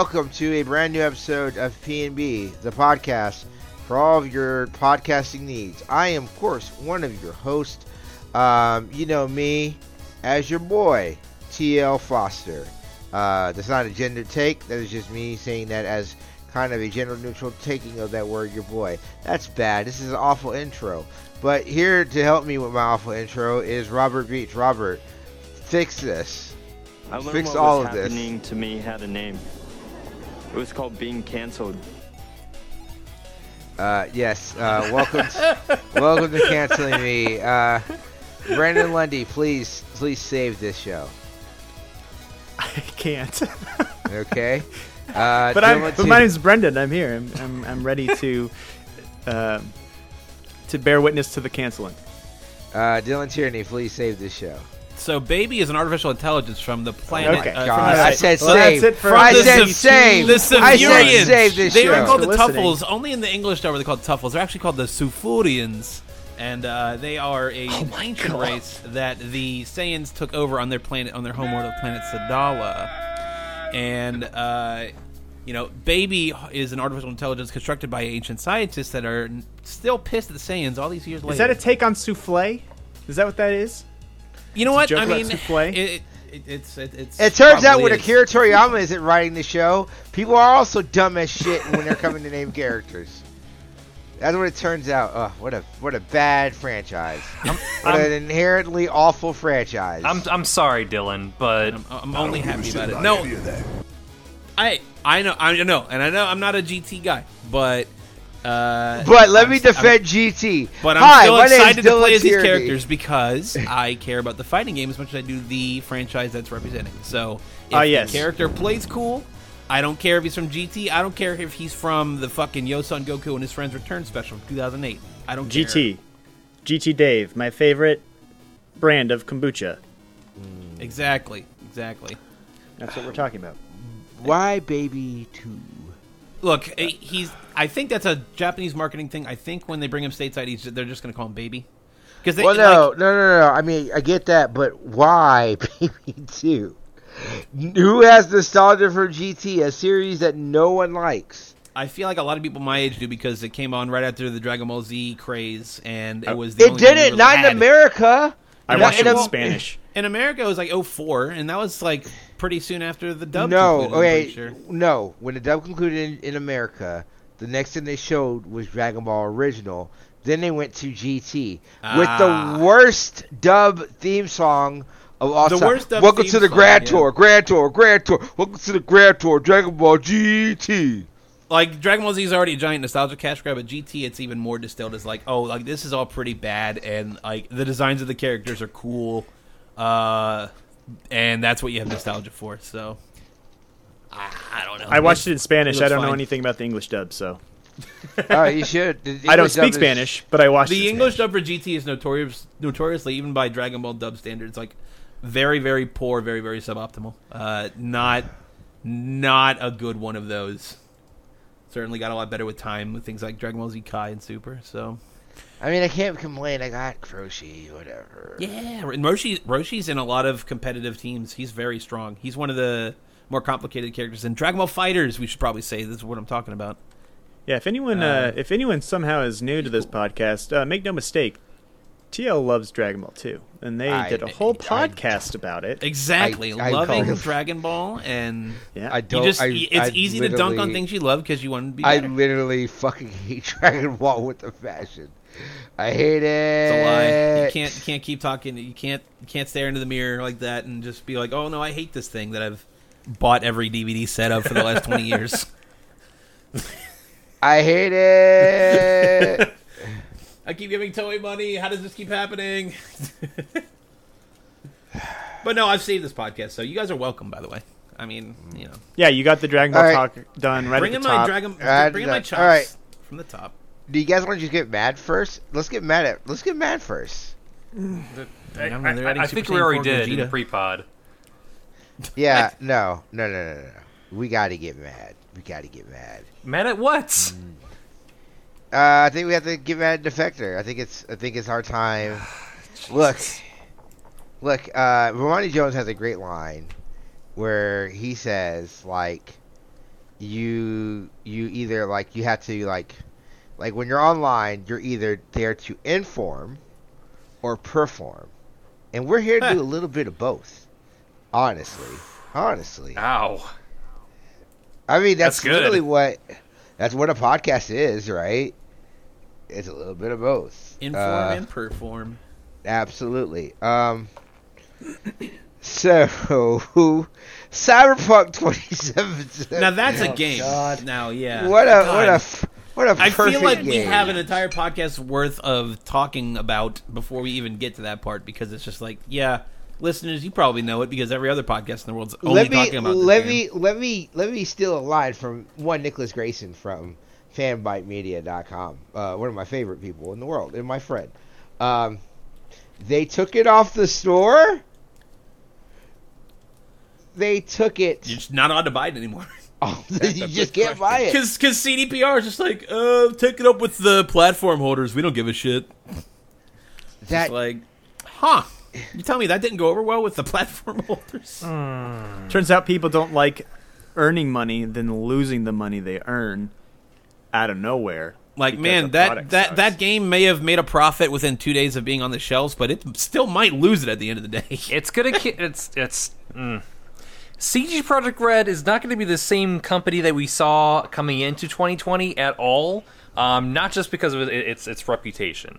Welcome to a brand new episode of P&B, the podcast for all of your podcasting needs. I am, of course, one of your hosts. Um, you know me as your boy, TL Foster. Uh, that's not a gender take. That is just me saying that as kind of a gender neutral taking of that word, your boy. That's bad. This is an awful intro. But here to help me with my awful intro is Robert Beach. Robert, fix this. I learned Fix what all was of this. happening to me had a name. It was called being canceled. Uh, yes. Uh, welcome, to, welcome to canceling me. Uh, Brandon Lundy, please, please save this show. I can't. Okay. Uh, but I'm. Dylan But T- my name's Brendan. I'm here. I'm. I'm, I'm ready to. Uh, to bear witness to the canceling. uh, Dylan Tierney, please save this show. So, baby is an artificial intelligence from the planet. Okay. uh, God, from I the, Alright. said Well, save. that's it for I the said Civ- save. the I said save this they show. are called the Thanks listening. Tuffles. Only in the English are they called Tuffles. They're actually called the Sufurians. And uh, they are a Oh ancient race that the Saiyans took over on their planet, on their homeworld of planet Sadala. And uh, you know, Baby is an artificial intelligence constructed by ancient scientists that are still pissed at the Saiyans all these years later. Is that a take on souffle? Is that what that is? You know what? I mean, it, it, it, it's it, it's. It turns out probably when is. Akira Toriyama isn't writing the show, people are also dumb as shit when they're coming to name characters. That's what it turns out. Ugh, what a what a bad franchise. what an inherently awful franchise. I'm I'm sorry, Dylan, but I'm, I'm only happy about it. No, I I know I know, and I know I'm not a GT guy, but uh, but let me I'm- defend GT. But I'm Hi, still my excited to Dylan play as these characters because I care about the fighting game as much as I do the franchise that's representing. So if Ah, yes. the character plays cool, I don't care if he's from GT. I don't care if he's from the fucking Yo Son Goku and his friends Return special from 2008. I don't care. GT. GT Dave, my favorite brand of kombucha. Exactly. Exactly. That's what we're talking about. Why baby two? Look, eh, he's. I think that's a Japanese marketing thing. I think when they bring him stateside, he's, they're just going to call him baby. Because Well, no, no, no, no. I mean, I get that, but why baby two? Who has nostalgia for GT, a series that no one likes? I feel like a lot of people my age do because it came on right after the Dragon Ball Z craze, and it uh, was the It only one we didn't, really not in. America. I Yeah, watched it in well- Spanish. In America, it was like 04, and that was like pretty soon after the dub. no, concluded, I'm okay, sure. no. When the dub concluded in, in America, the next thing they showed was Dragon Ball Original. Then they went to GT with Ah. the worst dub theme song of all The time. worst dub Welcome to the song, Grand yeah. Tour, Grand Tour, Grand Tour. Welcome to the Grand Tour, Dragon Ball GT. Like Dragon Ball Z is already a giant nostalgia cash grab, but GT it's even more distilled as like, oh, like this is all pretty bad, and like the designs of the characters are cool, uh, and that's what you have nostalgia for. So, I, I don't know. I watched it in Spanish. looks I don't know anything about the English dub, so oh, you should. I don't English dub speak is- Spanish, but I watched it The in English Spanish. dub for GT is notorious, notoriously even by Dragon Ball dub standards, like very, very poor, very, very suboptimal. Uh, not, not a good one of those. Certainly got a lot better with time with things like Dragon Ball Z Kai and Super. So I mean, I can't complain. I got Croshi, whatever. yeah, and Roshi, Roshi's in a lot of competitive teams. He's very strong. He's one of the more complicated characters in Dragon Ball Fighters. We should probably say this is what I'm talking about. Yeah, if anyone, uh, if anyone somehow is new to this podcast, uh, make no mistake, TL loves Dragon Ball too, and they I- did a whole I- podcast about it. Exactly, I loving call- Dragon Ball, and Yeah, I don't. just I, it's I easy to dunk on things you love because you want to be I literally fucking hate Dragon Ball with the fashion. I hate it. It's a lie. You can't you can't keep talking. You can't you can't stare into the mirror like that and just be like, "Oh no, I hate this thing that I've bought every DVD set of for the last 20 years." I hate it. I keep giving Toei money. How does this keep happening? but no, I've saved this podcast, so you guys are welcome. By the way, I mean, you know, yeah, you got the Dragon Ball All right. talk done right bring at in the my dragon, Alright, bring in my chops right. from the top. Do you guys want to just get mad first? Let's get mad at. Let's get mad first. Mm. I, I don't know, they're I- I Super think we already 4 did in the pre-pod. Yeah. no. No. No. No. No. We got to get mad. We got to get mad. Mad at what? Mm. Uh, I think we have to get mad at Defector. I think it's. I think it's our time. look. Look. Uh, Bomani Jones has a great line where he says like you you either like you have to like like when you're online you're either there to inform or perform and we're here to do a little bit of both honestly honestly Ow. i mean that's, That's good. literally what that's what a podcast is right it's a little bit of both Inform Uh, and perform. Absolutely. Um. So, Cyberpunk 2077. Now that's a Oh, game. God. Now, yeah. what a what a what a I perfect feel like we have an entire podcast worth of talking about before we even get to that part because it's just like, yeah, listeners, you probably know it because every other podcast in the world's only let me talking about this let game. me let me let me steal a line from one Nicholas Grayson from fanbytemedia.com. Uh, one of my favorite people in the world and my friend. Um, they took it off the store. They took it. You're just not allowed to buy it anymore. the, you just can't buy it. Because because CDPR is just like, uh, take it up with the platform holders. We don't give a shit. That It's like, huh? You tell me that didn't go over well with the platform holders? Turns out people don't like earning money than losing the money they earn out of nowhere. Like, man, that that sucks. that game may have made a profit within two days of being on the shelves, but it still might lose it at the end of the day. It's gonna. ki- It's it's. Mm. CD Projekt Red is not going to be the same company that we saw coming into 2020 at all. Um, not just because of it, its its reputation.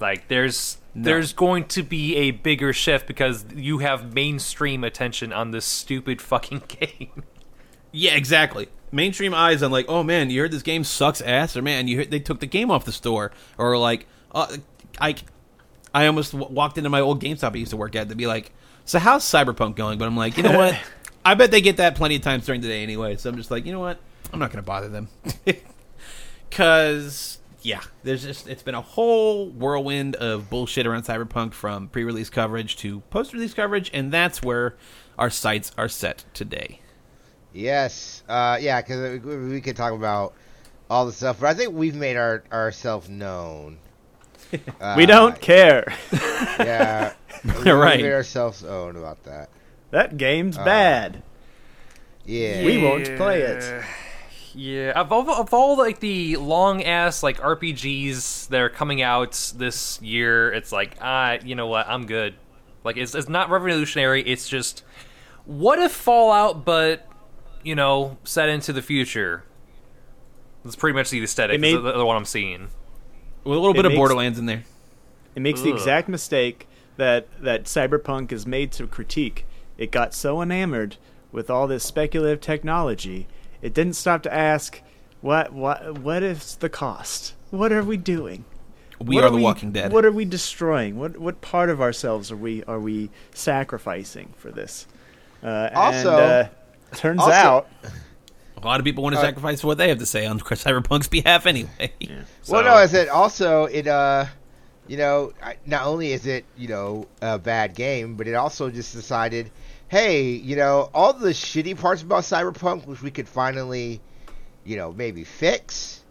Like there's there's going to be a bigger shift because you have mainstream attention on this stupid fucking game. Yeah, exactly. Mainstream eyes on like, oh man, you heard this game sucks ass, or man, you heard they took the game off the store, or like, uh, I, I almost w- walked into my old GameStop I used to work at to be like, so how's Cyberpunk going? But I'm like, you know what? I bet they get that plenty of times during the day anyway. So I'm just like, you know what? I'm not going to bother them, because yeah, there's just it's been a whole whirlwind of bullshit around Cyberpunk from pre-release coverage to post-release coverage, and that's where our sights are set today. Yes, uh, yeah, because we, we could talk about all the stuff, but I think we've made our ourselves known. Uh, we don't care. Yeah, we, Right. We made ourselves known about that. that game's Uh, bad. Yeah, We won't play it. Yeah, of all, of all like the long ass like RPGs that are coming out this year, it's like ah, you know what, I'm good. Like it's it's not revolutionary. It's just what if Fallout, but you know, set into the future. That's pretty much the aesthetic. It made- the, the one I'm seeing. With a little It bit of Borderlands in there. It makes the exact mistake that that Cyberpunk is made to critique. It got so enamored with all this speculative technology, it didn't stop to ask, what what what is the cost? What are we doing? We What are the we- Walking Dead. What are we destroying? What what part of ourselves are we are we sacrificing for this? Uh, Also- and, uh, turns also- out a lot of people want to Uh, sacrifice what they have to say on Cyberpunk's behalf anyway. Well, So- no, is it also it uh, you know, not only is it you know a bad game, but it also just decided, hey, you know, all the shitty parts about Cyberpunk, which we could finally, you know, maybe fix.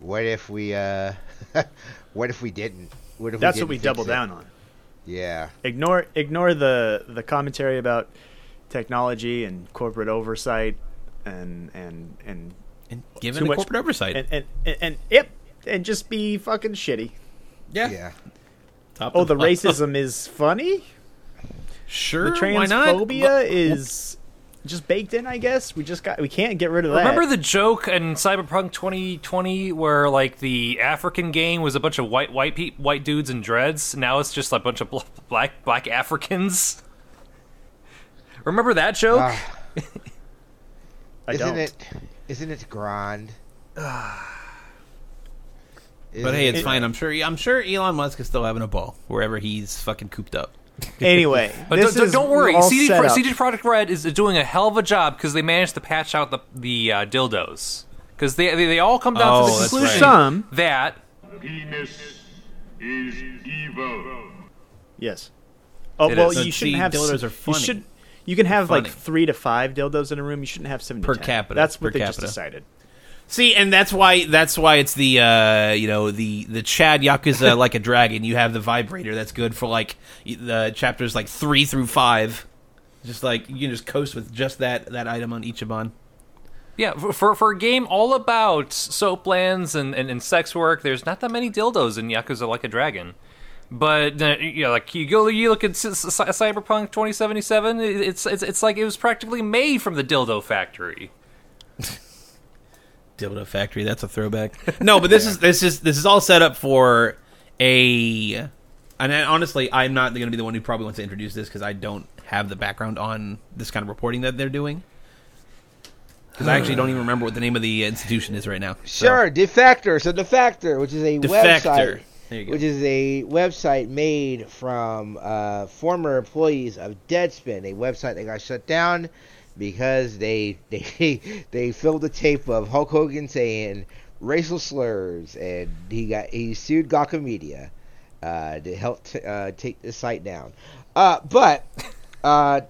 What if we uh, what if we didn't? What if that's we what we didn't fix double it? down on. Yeah, Ignore ignore the the commentary about technology and corporate oversight and and and And given Too the much- corporate oversight. and and, and, and yep and just be fucking shitty. yeah. yeah. Top Oh, to the racism is funny. Sure. The why not? transphobia is just baked in. I guess we just got we can't get rid of that. Remember the joke in Cyberpunk 2020 where like the African gang was a bunch of white white pe- white dudes in dreads? Now it's just a bunch of bl- black black Africans. Remember that joke? Ah, I isn't don't. it? Isn't it grand? But hey, it's It- fine. I'm sure. I'm sure Elon Musk is still having a ball wherever he's fucking cooped up. Anyway, But this don't, is don't worry, all CD, Pro- CD Projekt Red is doing a hell of a job because they managed to patch out the the uh, dildos because they, they they all come down Oh, to the that's conclusion Some that Penis is evil. yes. Oh It well, is. you But shouldn't have. dildos s- are funny. You should. You can have like three to five dildos in a room. You shouldn't have seven Per capita, That's what per they just decided. See, and that's why that's why it's the uh, you know the the Chad Yakuza like a dragon. You have the vibrator that's good for like the chapters like three through five. Just like you can just coast with just that that item on Ichiban. Yeah, for, for for a game all about soaplands and, and, and sex work, there's not that many dildos in Yakuza Like a Dragon. But uh, yeah, like you go, you look at C- C- Cyberpunk 2077. It's it's it's like it was practically made from the dildo factory. Dildo Factory. That's a throwback. No, but this is this is this is all set up for a. And honestly, I'm not going to be the one who probably wants to introduce this because I don't have the background on this kind of reporting that they're doing. Because I actually don't even remember what the name of the institution is right now. So- Sure, Defector. So Defector, which is a Defector. website, There you go. which is a website made from uh, former employees of Deadspin, a website that got shut down because they they they filmed a tape of Hulk Hogan saying racial slurs, and he got he sued Gawker Media uh, to help t- uh, take the site down. Uh, but uh,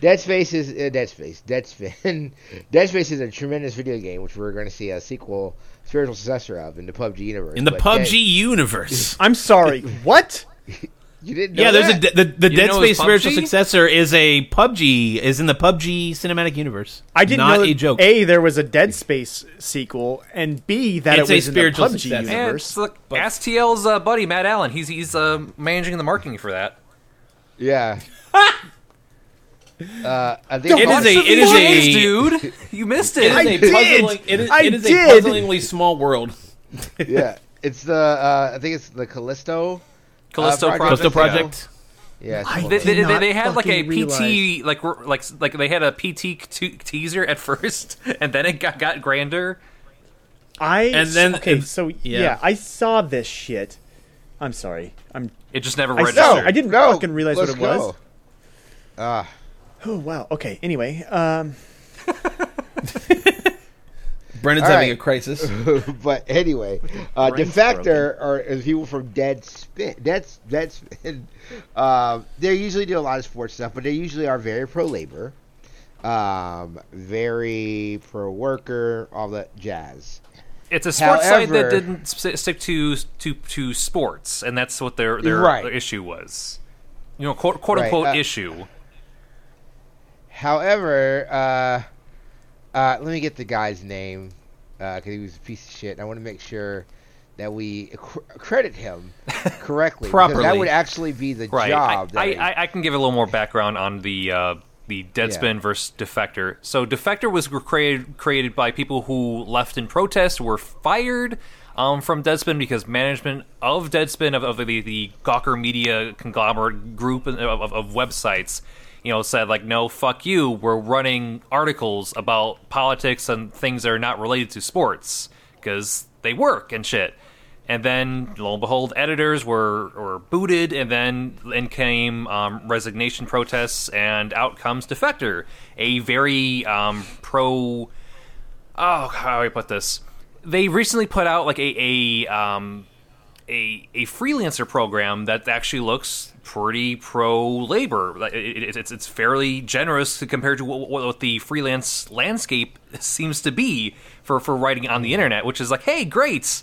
Dead Space is uh, Dead Space. Dead Spin. Dead Space is a tremendous video game, which we're going to see a sequel, spiritual successor of in the PUBG universe. in the But PUBG Dead- universe. I'm sorry. what? You didn't know Yeah, there's a that? de- the the Dead know it was Space spiritual successor is a PUBG is in the PUBG cinematic universe. I didn't not know. a that, joke. A, there was a Dead Space sequel, and B, that It's it a was in the PUBG successor. Universe. it's like, ask TL's uh, buddy Matt Allen. He's he's uh, managing the marketing for that. yeah. uh, I think It is a- it is a- dude. You missed It it. is I a did! puzzling. It is, I it is did! a puzzlingly small world. yeah. It's the uh, I think it's the Callisto. Callisto uh, Project. Coastal Project. Yeah. I They, they, they, they had like a fucking PT like like like they had a PT t- teaser at first, and then it got got grander. I And then okay, it's- so yeah. yeah. I saw this shit. I'm sorry. I'm. It just never I registered. saw. I didn't No, fucking realize what let's it was. go. Ah. Oh wow. Okay. Anyway, um, Brendan's All having right. a crisis. but anyway, uh, Brain's Defector are is people from Dead Spin. Dead, Dead Spin. Um, they usually do a lot of sports stuff, but they usually are very pro labor, um, very pro worker, all that jazz. It's a sports site that didn't stick to to to sports, and that's what their their, Right. their issue was. You know, quote, quote Right, unquote uh, issue. However, uh, uh, let me get the guy's name because he was a piece of shit. I want to make sure that we cr- credit him correctly. because That would actually be the Right. job. I, I, I, I can give a little more background on the uh, the Deadspin versus Defector. So Defector was created created by people who left in protest, were fired um, from Deadspin because management of Deadspin of, of the the Gawker Media conglomerate group of, of, of websites. You know, said like, no, fuck you. We're running articles about politics and things that are not related to sports because they work and shit. And then, lo and behold, editors were, were booted, and then in came um, resignation protests, and out comes Defector, a very um, pro. Oh, how do I put this? They recently put out like a a um, a, a freelancer program that actually looks pretty pro labor. It- it- It's it's fairly generous compared to what, what the freelance landscape seems to be for, for writing on the internet, which is like, hey, great.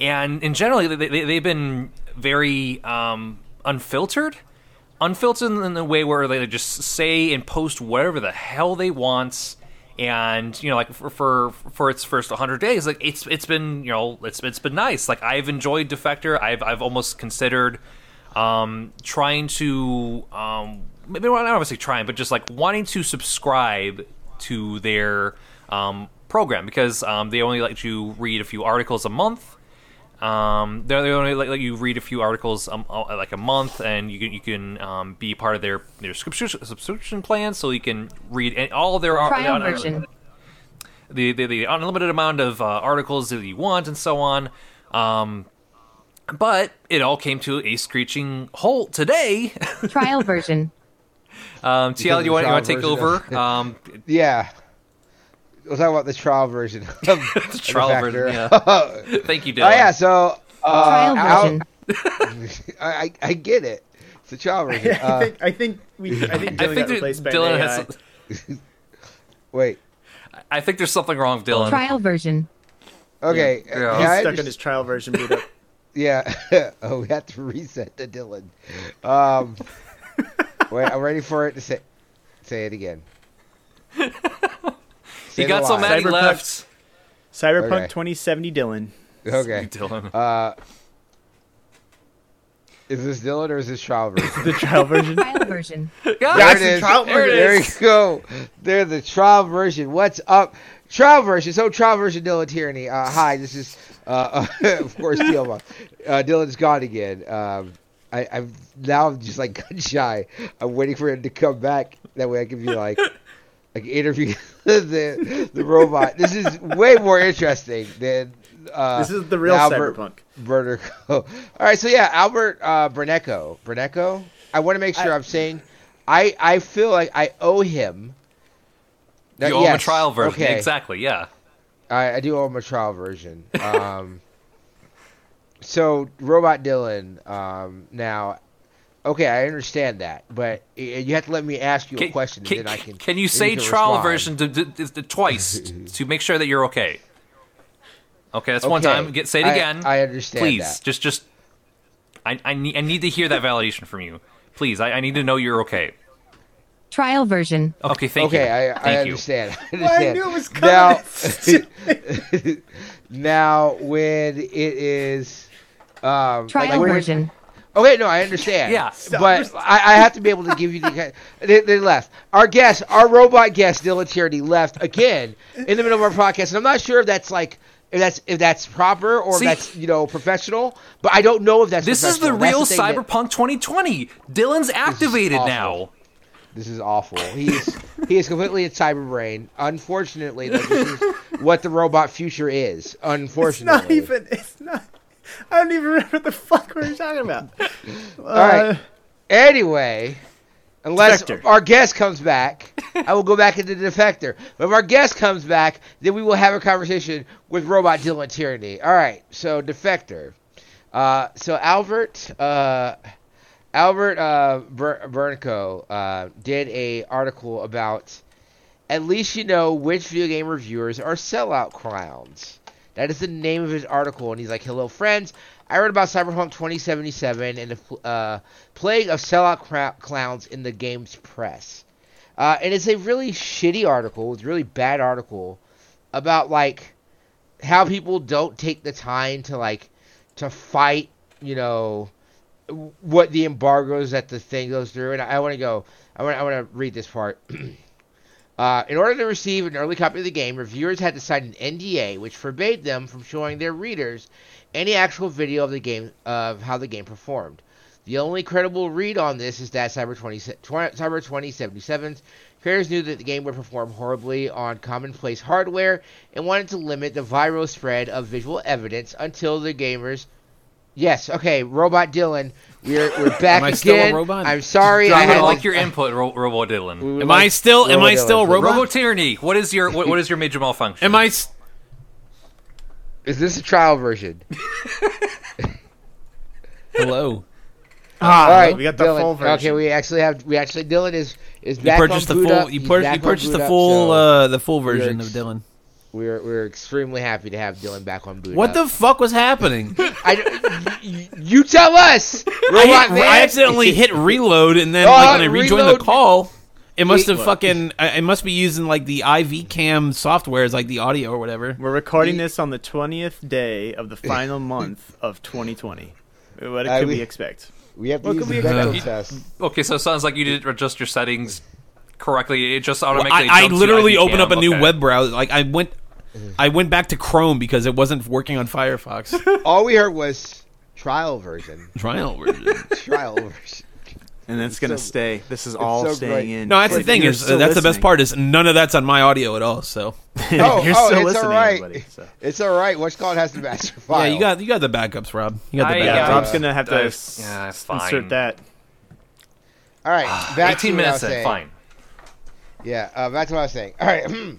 And in generally, they, they, they've been very um, unfiltered, unfiltered in the way where they just say and post whatever the hell they want. And you know, like for for, for its first 100 days, like it's it's been you know it's it's been nice. Like I've enjoyed Defector. I've I've almost considered um, trying to um, maybe not obviously trying, but just like wanting to subscribe to their um, program because um, they only let you read a few articles a month. Um, they they only let, let you read a few articles um, uh, like a month, and you can you can um, be part of their their subscription subscription plan, so you can read all their ar- Trial uh, version. the, the the unlimited amount of uh, articles that you want and so on. Um, but it all came to a screeching halt today. Trial version. um, TL, you want you want to take over? of- Um, Yeah. We'll talk about the trial version. Of the trial Factor. version, oh thank you, Dylan. Oh yeah, so uh, Trial version. I, I I get it. It's a trial version. I Uh, think I think we I think Dylan I think got that replaced by Dylan an has. AI. wait. I think there's something wrong with Dylan. Trial version. Okay. Yeah. yeah, He's I He's stuck under- in his trial version boot up. Yeah. oh, we have to reset the Dylan. Um, wait, I'm ready for it to say. Say it again. You Say got so line. many Cyberpunk. left. Cyberpunk Okay. 2070 Dylan. Okay. Dylan. Uh, is this Dylan or is this trial version? The trial version. Trial version. There Guys, it is. trial There it There is. you go. They're the trial version. What's up? Trial version. So trial version Dylan Tyranny. Uh, hi, this is uh, of course Dylan. Uh, Dylan's gone again. Um, I, I'm now I'm just like gun shy. I'm waiting for him to come back. That way I can be like, like interview the the robot. This is way more interesting than. Uh, This is the real Albert Cyberpunk. Burneko. All right, so yeah, Albert uh, Burneko. Burneko. I want to make sure I, am saying. I I feel like I owe him. You That- owe him a trial version. Okay, Exactly, yeah. I, I do owe him a trial version. Um, so Robot Dylan. Um, now, okay, I understand that, but you have to let me ask you a question, can, and then I can. can you say can trial respond. version to, to, to- twice to make sure that you're okay? Okay, that's one time. Get say it I- again. I understand Please, that. just just. I, I need I need to hear that validation from you. Please, I, I need to know you're okay. Trial version. Okay, thank okay, you. I, I thank you. understand. I Well, I knew it was coming. Now, now when it is um, Trial like version. Okay, no, I understand. Yeah. but I, I have to be able to give you the. They, they left. Our guest, our robot guest, Dylan Charity, left again in the middle of our podcast, and I'm not sure if that's like. If that's if that's proper or See- if that's you know professional, but I don't know if that's This is the. That's real thing that- Cyberpunk 2020. Dylan's activated awful. now. This is awful. He's he is completely a cyber brain. Unfortunately, like, this is what the robot future is. It's Unfortunately, not even. It's not. I don't even remember what the fuck we were talking about. All right. Anyway, unless Defector. our guest comes back, I will go back into Defector. But if our guest comes back, then we will have a conversation with Robot Dylan Tyranny. All right, so Defector. Uh, so Albert, uh, Albert uh, Ber- Burneko uh, did a article about at least you know which video game reviewers are sellout clowns. That is the name of his article, and he's like, "Hello, friends. I read about Cyberpunk 2077 and the uh, plague of sellout clowns in the game's press." Uh, and it's a really shitty article. It's a really bad article about like how people don't take the time to like to fight. You know what the embargoes that the thing goes through, and I, I want to go. I want. I want to read this part. Uh, in order to receive an early copy of the game, reviewers had to sign an NDA, which forbade them from showing their readers any actual video of the game of how the game performed. The only credible read on this is that Cyber 20, Cyber 2077's creators knew that the game would perform horribly on commonplace hardware and wanted to limit the viral spread of visual evidence until the gamers. Yes, okay, Robot Dylan, we're we're back Am I again. still a robot? I'm sorry. I I had like your input, Ro- Robo Dylan. Am like I still? Am I still Dylan. robot? Robo Tyranny. What is your what, what is your major malfunction? Am I? s- Is this a trial version? Hello. Ah, All right, we got the Dylan. full version. Okay, we actually have. We actually Dylan is is You back purchased the on boot full. up. You, He's pur- back you purchased boot the up, full. so uh, the full version ex- of Dylan. We're we're extremely happy to have Dylan back on boot. What up. the fuck was happening? I, y- you tell us. I, hit. I accidentally hit reload, and then Oh, like, when I rejoined reload. the call, it must have fucking. It must be using like the IV cam software as like the audio or whatever. We're recording this on the 20th day of the final month of 2020. What Uh, could we- we expect? We have to What use could we Bechdel test. okay, so it sounds like you didn't adjust your settings correctly. It just Well, automatically. I, I jumps to literally IV opened up a cam. new Okay. web browser. Like I went, I went back to Chrome because it wasn't working on Firefox. All we heard was trial version. Trial version. Trial version. And it's gonna so- stay. This is all so staying great. in. No, that's the thing is still that's the best part is none of that's on my audio at all. So Oh, You're oh, still it's listening, all right. everybody, so. It's all right. What's called has the master file. yeah, you got you got the backups, Rob. You got the I- backups. Yeah, Yeah, Rob's uh, gonna have to uh, s- yeah, fine. insert that. All right, back 18 what minutes was Fine. Yeah, uh, that's what I was saying. All right.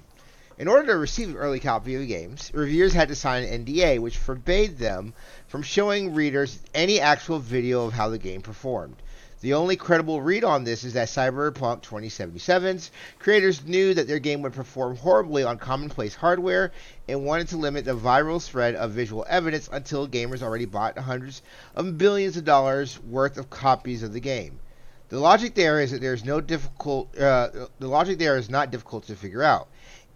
In order to receive an early copy of the games, reviewers had to sign an NDA, which forbade them from showing readers any actual video of how the game performed. The only credible read on this is that Cyberpunk 2077's creators knew that their game would perform horribly on commonplace hardware and wanted to limit the viral spread of visual evidence until gamers already bought hundreds of billions of dollars worth of copies of the game. The logic there is that there's no difficult. Uh, the logic there is not difficult to figure out.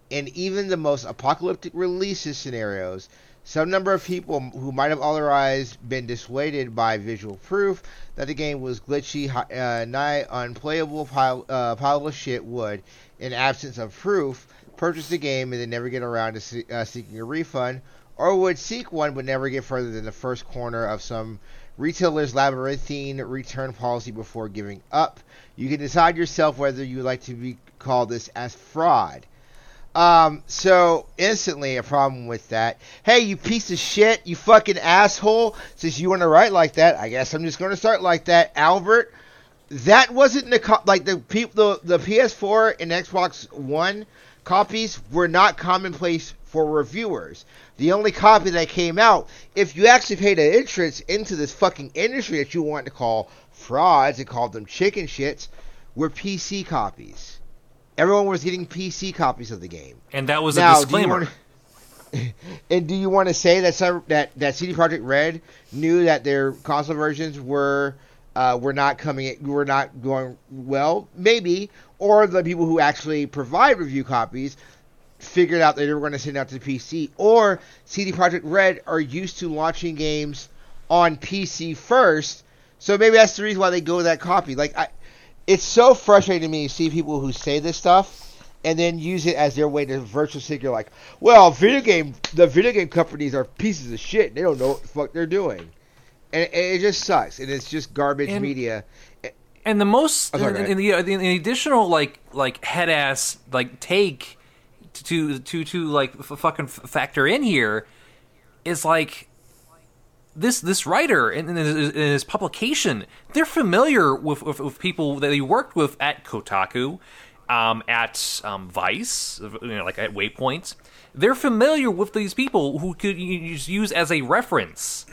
In even the most apocalyptic releases scenarios, some number of people who might have otherwise been dissuaded by visual proof that the game was glitchy, uh, nigh unplayable pile, uh, pile of shit would, in absence of proof, purchase the game and then never get around to see, uh, seeking a refund, or would seek one but never get further than the first corner of some retailer's labyrinthine return policy before giving up. You can decide yourself whether you like to be called this as fraud. Um, so instantly a problem with that. Hey, you piece of shit, you fucking asshole. Since you want to write like that, I guess I'm just going to start like that, Albert. That wasn't the co- like the people the, the PS4 and Xbox One copies were not commonplace for reviewers. The only copy that came out, if you actually paid an entrance into this fucking industry that you want to call frauds and called them chicken shits, were PC copies. Everyone was getting PC copies of the game. And that was Now, a do disclaimer. wanna- and do you want to say that some, that that CD Projekt Red knew that their console versions were uh, were not coming were not going well? Maybe, or the people who actually provide review copies figured out that they were going to send out to the PC, or CD Projekt Red are used to launching games on PC first, so maybe that's the reason why they go that copy. Like, I, it's so frustrating to me to see people who say this stuff and then use it as their way to virtual figure like, well, video game the video game companies are pieces of shit. They don't know what the fuck they're doing, and, and it just sucks. And it's just garbage And- media. and the most Oh, sorry, and, and the, and the additional like like head ass like take to to to like f- fucking f- factor in here is like this this writer in, in, his, in his publication they're familiar with, with, with people that he worked with at Kotaku um, at um, Vice you know like at Waypoint they're familiar with these people who could you use as a reference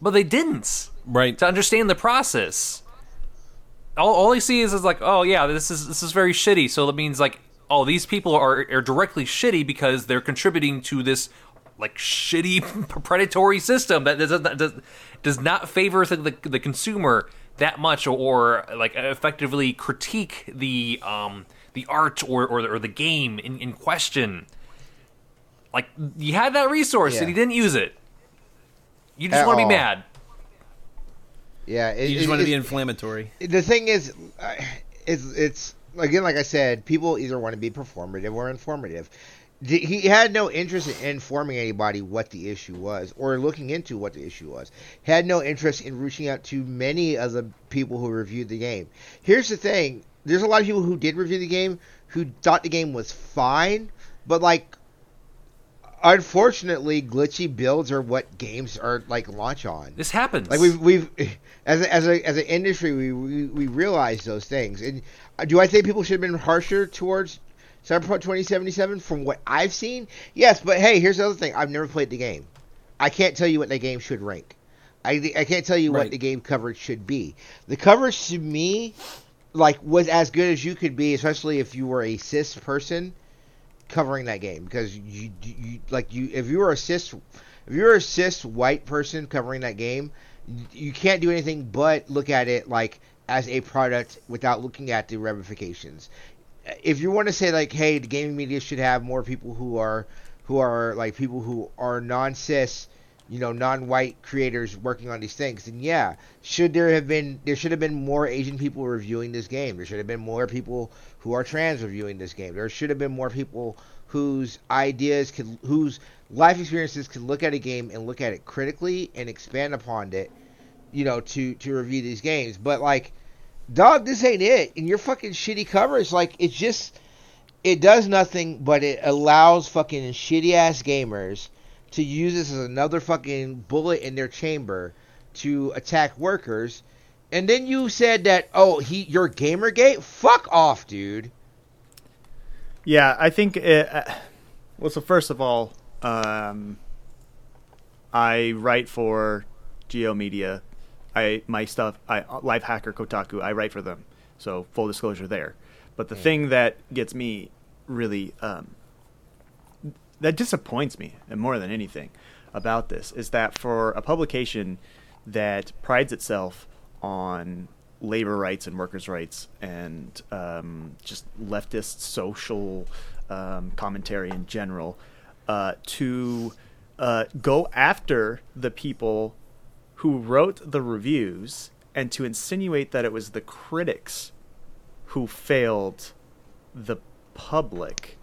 but they didn't Right. to understand the process all, all I see is, is like, oh yeah, this is this is very shitty. So that means like, oh, these people are are directly shitty because they're contributing to this like shitty predatory system that does not does, does not favor the, the the consumer that much or, or like effectively critique the um the art or or, the- or the game in, in question. Like you had that resource Yeah. and you didn't use it. You just At want to be mad. Yeah, it, You just it- want to be inflammatory. the thing is, it's it's again like I said, people either want to be performative or informative. He had no interest in informing anybody what the issue was or looking into what the issue was. He had no interest in reaching out to many of the people who reviewed the game. Here's the thing: there's a lot of people who did review the game who thought the game was fine, but like. Unfortunately, glitchy builds are what games are like launch on. This happens. Like we've we've as a, as a as an industry we, we we realize those things. And do I think people should have been harsher towards Cyberpunk 2077 from what I've seen? Yes, but hey, here's the other thing. I've never played the game. I can't tell you what the game should rank. I I can't tell you what the game coverage should be. The coverage to me like was as good as you could be, especially if you were a cis person covering that game because you, you like you if you were a cis if you're a cis white person covering that game you can't do anything but look at it like as a product without looking at the ramifications. If you want to say like hey the gaming media should have more people who are who are like people who are non-cis you know non-white creators working on these things then yeah. Should there have been there should have been more asian people reviewing this game? There should have been more people who are trans reviewing this game. There should have been more people whose ideas could whose life experiences could look at a game and look at it critically and expand upon it you know to to review these games but like dog this ain't it and your fucking shitty coverage like it's just it does nothing but it allows fucking shitty ass gamers to use this as another fucking bullet in their chamber to attack workers. And then you said that, oh, he, you're Gamergate? Fuck off, dude. Yeah, I think. It, uh, well, so first of all, um, I write for Geo Media. I my stuff. I Lifehacker Kotaku. I write for them. So full disclosure there. But the thing that gets me really um, that disappoints me, and more than anything, about this is that for a publication that prides itself on labor rights and workers' rights and um, just leftist social um, commentary in general uh, to uh, go after the people who wrote the reviews and to insinuate that it was the critics who failed the public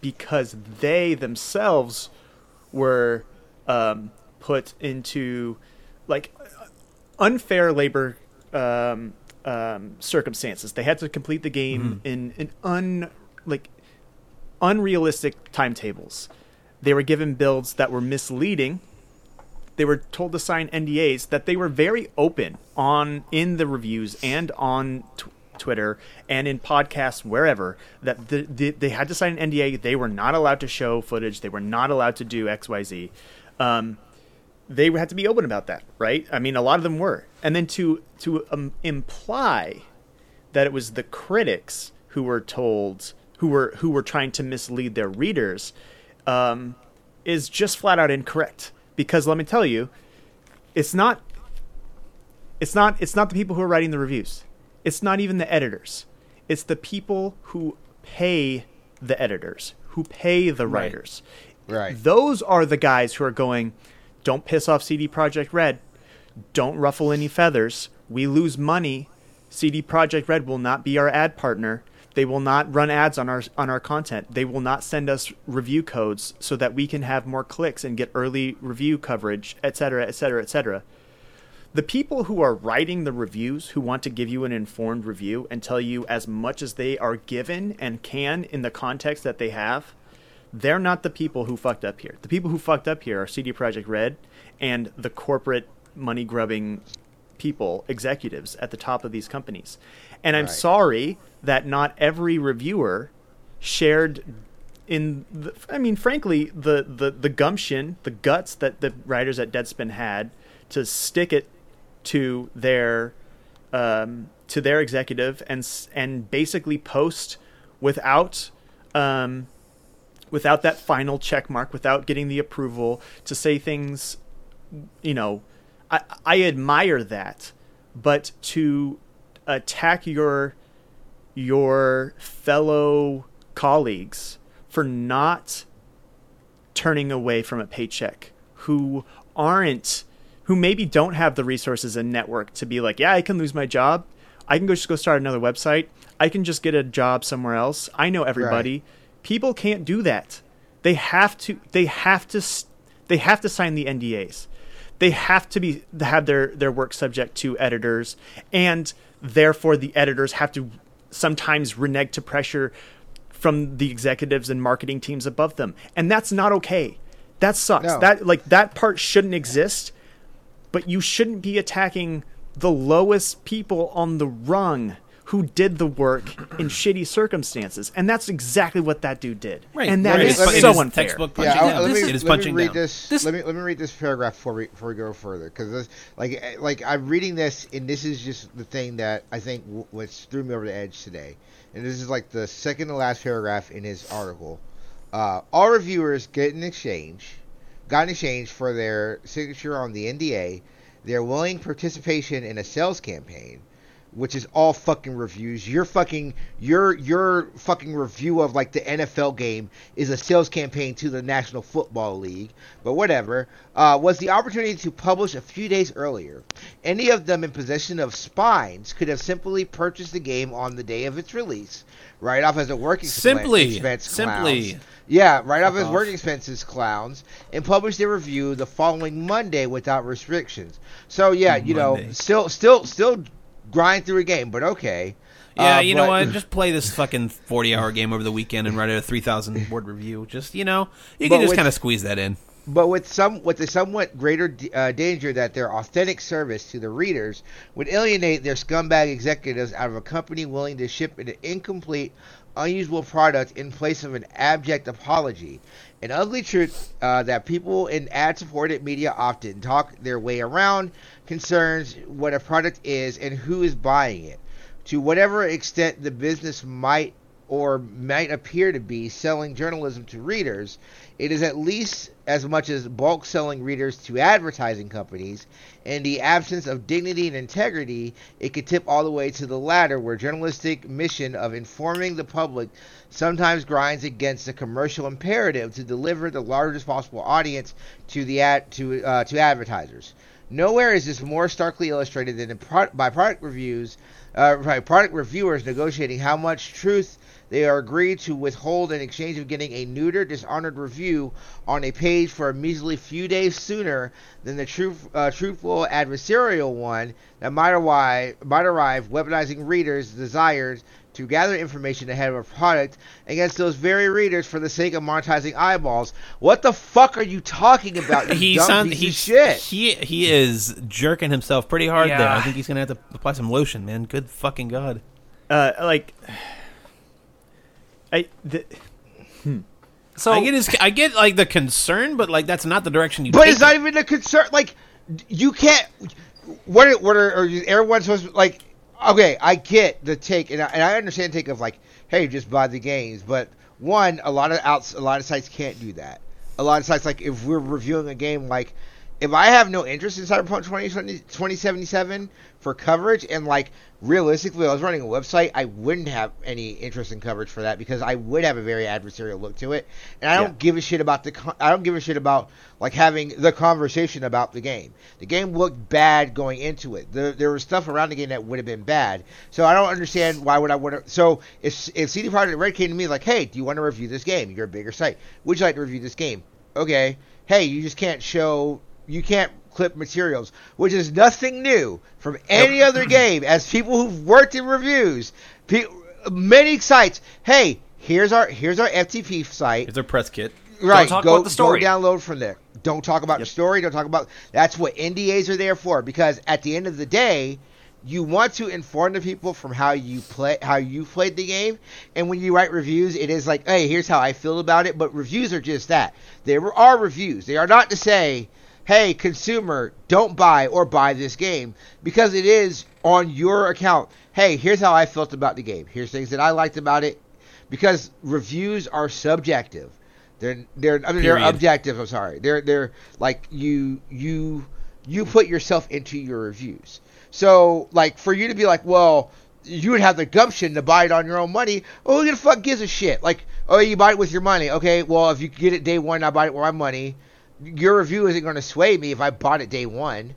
because they themselves were um, put into like unfair labor um, um, circumstances. They had to complete the game in in un like unrealistic timetables. They were given builds that were misleading. They were told to sign NDAs that they were very open on in the reviews and on t- Twitter and in podcasts wherever that the, the, they had to sign an NDA. They were not allowed to show footage. They were not allowed to do X Y Z. Um, they had to be open about that, right? I mean, a lot of them were, and then to to um, imply that it was the critics who were told who were who were trying to mislead their readers um, is just flat out incorrect. Because let me tell you, it's not it's not it's not the people who are writing the reviews. It's not even the editors. It's the people who pay the editors, who pay the writers. Right. Those are the guys who are going, don't piss off CD Projekt Red. Don't ruffle any feathers. We lose money. CD Projekt Red will not be our ad partner. They will not run ads on our on our content. They will not send us review codes so that we can have more clicks and get early review coverage, et cetera, et cetera, et cetera. The people who are writing the reviews, who want to give you an informed review and tell you as much as they are given and can in the context that they have, they're not the people who fucked up here. The people who fucked up here are CD Projekt Red and the corporate money grubbing people, executives at the top of these companies. And I'm Right. sorry that not every reviewer shared in the, I mean frankly the, the the gumption, the guts that the writers at Deadspin had to stick it to their um, to their executive and and basically post without um, without that final check mark, without getting the approval to say things, you know, I, I admire that, but to attack your your fellow colleagues for not turning away from a paycheck, who aren't, who maybe don't have the resources and network to be like, yeah, I can lose my job. I can go just go start another website. I can just get a job somewhere else. I know everybody. People can't do that. They have to. They have to. They have to sign the NDAs. They have to be have their their work subject to editors, and therefore the editors have to sometimes renege to pressure from the executives and marketing teams above them, and that's not okay. That sucks. No. That like that part shouldn't exist. But you shouldn't be attacking the lowest people on the rung who did the work in shitty circumstances, and that's exactly what that dude did. Right. And that Right. is It is- it so is unfair. textbook Yeah, punching I- down. let me, it is let me punching read down. this. This- let me let me read this paragraph before we before we go further because this like like I'm reading this and this is just the thing that I think w- what threw me over the edge today, and this is like the second to last paragraph in his article. Uh, all reviewers get in exchange, got in exchange for their signature on the NDA, their willing participation in a sales campaign, which is all fucking reviews. Your fucking your your fucking review of like the NFL game is a sales campaign to the National Football League, but whatever. Uh, was the opportunity to publish a few days earlier. Any of them in possession of spines could have simply purchased the game on the day of its release, right off as a working Simply. expense. Simply. clowns. Yeah, right off as off. working expenses, clowns, and publish their review the following Monday without restrictions. So yeah, you Monday. know, still, still, still grind through a game, but okay. Yeah, Uh, you know what? Just play this fucking forty-hour game over the weekend and write a three thousand word review. Just you know, you can just kind of squeeze that in. but with some with the somewhat greater d- uh, danger that their authentic service to the readers would alienate their scumbag executives out of a company willing to ship an incomplete, unusable product in place of an abject apology. An ugly truth uh, that people in ad-supported media often talk their way around concerns what a product is and who is buying it. To whatever extent the business might or might appear to be selling journalism to readers, it is at least as much as bulk selling readers to advertising companies. In the absence of dignity and integrity, it could tip all the way to the latter, where journalistic mission of informing the public sometimes grinds against the commercial imperative to deliver the largest possible audience to the ad to uh, to advertisers. Nowhere is this more starkly illustrated than pro- by product reviews, uh, product reviewers negotiating how much truth they are agreed to withhold in exchange of getting a neuter, dishonored review on a page for a measly few days sooner than the truth, uh, truthful adversarial one that might arrive, might arrive, weaponizing readers' desires to gather information ahead of a product against those very readers for the sake of monetizing eyeballs. What the fuck are you talking about? You He dumb sound piece he of shit. he he is jerking himself pretty hard there. I think he's gonna have to apply some lotion, man. Good fucking god. Uh, like, I the, So I get his, I get like the concern, but like that's not the direction you. But take it's not it. even a concern. Like, you can't. What? Are, what are, are you- everyone supposed to like? Okay, I get the take, and I, and I understand the take of like, hey, just buy the games. But one, a lot of outs, a lot of sites can't do that. A lot of sites, like if we're reviewing a game, like if I have no interest in Cyberpunk 2020, 2077 for coverage, and like realistically, I was running a website, I wouldn't have any interest in coverage for that because I would have a very adversarial look to it, and I don't give a shit about the. Con- I don't give a shit about like having the conversation about the game. The game looked bad going into it. There, there was stuff around the game that would have been bad. So I don't understand why would I want to. So if if CD Projekt Red came to me like, hey, do you want to review this game? You're a bigger site. Would you like to review this game? Okay. Hey, you just can't show. You can't clip materials, which is nothing new from any other game. As people who've worked in reviews, pe- many sites. Hey, here's our here's our FTP site. It's a press kit. Right. Don't talk go, about the story. Go download from there. Don't talk about the story. Don't talk about. That's what NDAs are there for. Because at the end of the day, you want to inform the people from how you play, how you played the game. And when you write reviews, it is like, hey, here's how I feel about it. But reviews are just that. There are reviews. They are not to say, hey, consumer, don't buy or buy this game because it is on your account. Hey, here's how I felt about the game. Here's things that I liked about it. Because reviews are subjective. They're they're I mean they're objective. I'm sorry. They're they're like you you you put yourself into your reviews. So like for you to be like, well, you would have the gumption to buy it on your own money. Oh, who the fuck gives a shit? Like, oh, you buy it with your money. Okay, well, if you get it day one, I buy it with my money. Your review isn't going to sway me if I bought it day one,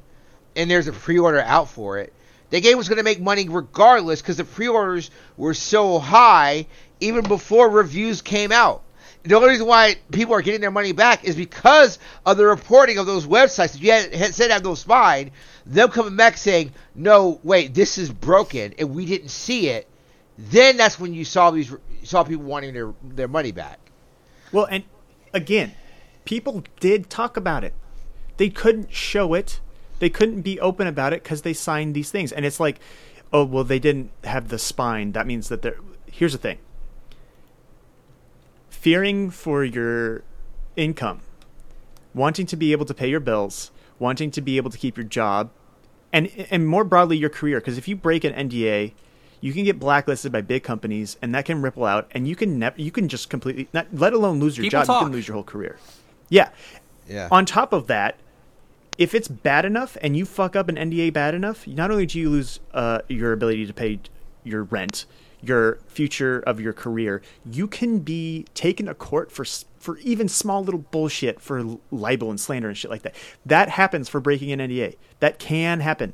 and there's a pre-order out for it. The game was going to make money regardless because the pre-orders were so high even before reviews came out. The only reason why people are getting their money back is because of the reporting of those websites If you had, had said have no spine. Them coming back saying, "No, wait, this is broken, and we didn't see it." Then that's when you saw these saw people wanting their their money back. well, and again, people did talk about it. They couldn't show it. They couldn't be open about it because they signed these things, and it's like, oh well, they didn't have the spine. That means that they're. Here's the thing. Fearing for your income, wanting to be able to pay your bills, wanting to be able to keep your job, and and more broadly your career. Because if you break an NDA, you can get blacklisted by big companies, and that can ripple out, and you can never you can just completely not let alone lose your People job, you can lose your whole career. Yeah. Yeah. On top of that, if it's bad enough and you fuck up an NDA bad enough, not only do you lose uh, your ability to pay your rent, your future of your career, you can be taken to court for for even small little bullshit for libel and slander and shit like that. That happens for breaking an NDA. That can happen.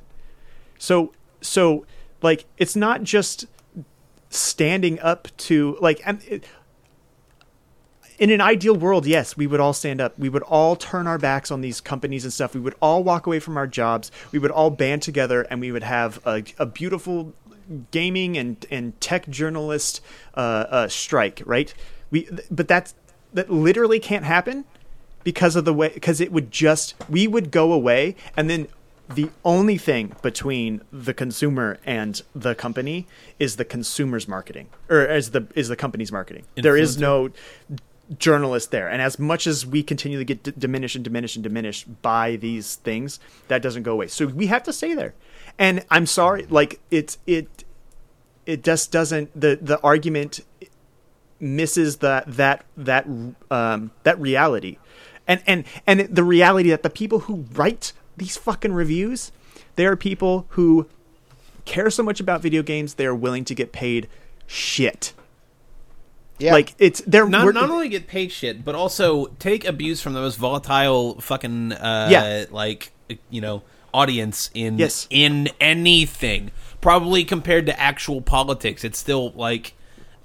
So so like it's not just standing up to like and it, in an ideal world, yes, we would all stand up. We would all turn our backs on these companies and stuff. We would all walk away from our jobs. We would all band together and we would have a, a beautiful gaming and, and tech journalist uh, uh, strike, right? We, but that's that literally can't happen because of the way because it would just we would go away and then the only thing between the consumer and the company is the consumer's marketing or as the is the company's marketing there is no journalist there. And as much as we continually get d- diminished and diminished and diminished by these things that doesn't go away. So we have to stay there. And i'm sorry like it's it it just doesn't the the argument misses that that that um, that reality, and and and the reality that the people who write these fucking reviews, they are people who care so much about video games they are willing to get paid shit. Yeah. Like it's they're Not, not only get paid shit, but also take abuse from the most volatile fucking uh, Yeah. like you know audience in Yes. in anything. Probably compared to actual politics, it's still like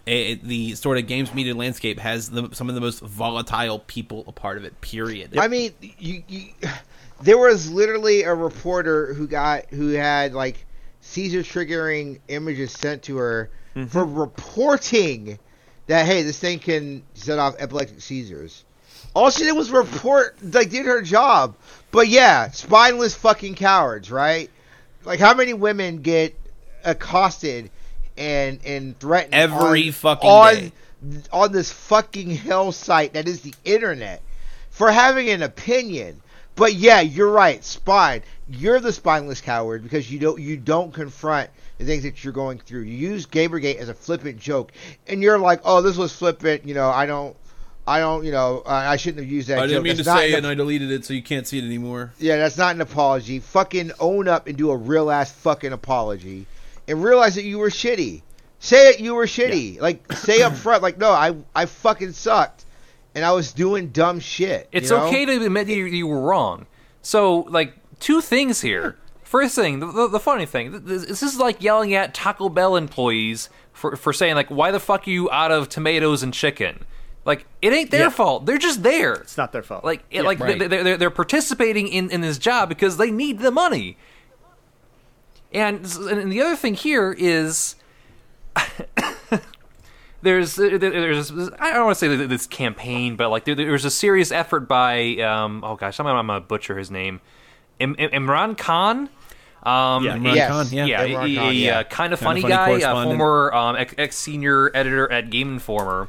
the sort of games media landscape has the, some of the most volatile people a part of it. Period. I mean, you, you, there was literally a reporter who got who had like seizure triggering images sent to her for reporting that hey, this thing can set off epileptic seizures. All she did was report, like, did her job. But yeah, spineless fucking cowards, right? Like, how many women get accosted and and threatened Every on- fucking on day. on this fucking hell site that is the internet for having an opinion. But yeah, you're right, spine. You're the spineless coward because you don't you don't confront the things that you're going through. You use Gamergate as a flippant joke, and you're like, "Oh, this was flippant." You know, I don't, I don't, you know, I I shouldn't have used that. I didn't mean to That's not say an it, and I deleted it so you can't see it anymore. yeah, that's not an apology. Fucking own up and do a real ass fucking apology, and realize that you were shitty. Say it, you were shitty. Like say up front, like no, I I fucking sucked, and I was doing dumb shit. It's you know? okay to admit you, you were wrong. So, like, two things here. First thing, the, the, the funny thing, this, this is like yelling at Taco Bell employees for, for saying, like, why the fuck are you out of tomatoes and chicken? Like, it ain't their Yeah. fault. They're just there. it's not their fault. Like, it, like right. they, they're, they're participating in, in this job because they need the money. And, and the other thing here is there's there's I don't want to say this campaign, but like there, there's a serious effort by um oh gosh I'm gonna, I'm gonna butcher his name, Im- Im- Imran Khan. Um, Yeah, Imran Yes. Khan, yeah. yeah, Imran a, Khan, yeah. kind of Kinda funny, funny guy, a former um, ex senior editor at Game Informer,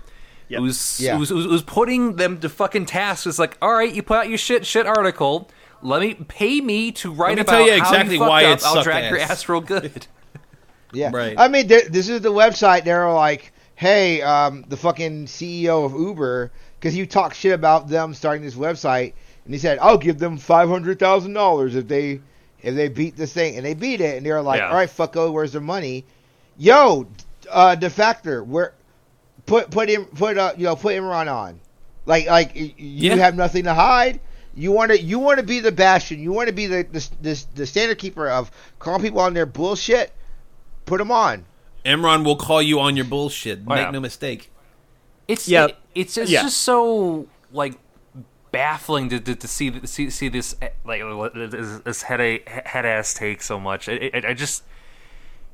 Yep. who's, Yeah. who's, who's who's putting them to fucking task. It's like, all right, you put out your shit shit article. Let me pay me to write me about tell you how exactly you fucked why up. it I'll sucked drag your ass. ass real good. Yeah, Right. I mean, there- this is the website. They're like, hey, um, the fucking CEO of Uber, because you talk shit about them starting this website, and he said, I'll give them five hundred thousand dollars if they if they beat this thing, and they beat it, and they're like, Yeah. all right, fucko, where's the money? Yo, uh, defactor, where put put him put uh you know put Imran on, like like you Yeah. have nothing to hide. You want to you want to be the bastion. You want to be the the, the the standard keeper of calling people on their bullshit. Put them on. Imran will call you on your bullshit. Oh, Make yeah. no mistake. It's Yeah. it- it's it's Yeah. just so like baffling to, to, to see see see this eh, like this, this head a- head ass take so much. It, it, I just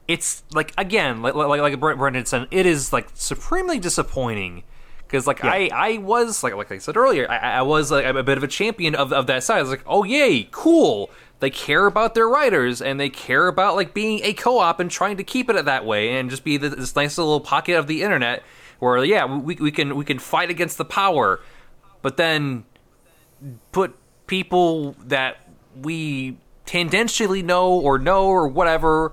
it's like again like like like Brendan said, it is like supremely disappointing. Because like I, I was like like I said earlier, I, I was like a bit of a champion of, of that side. I was like, oh yay, cool. They care about their writers and they care about like being a co-op and trying to keep it that way and just be th- this nice little pocket of the internet where yeah we, we can we can fight against the power, but then put people that we tangentially know or know or whatever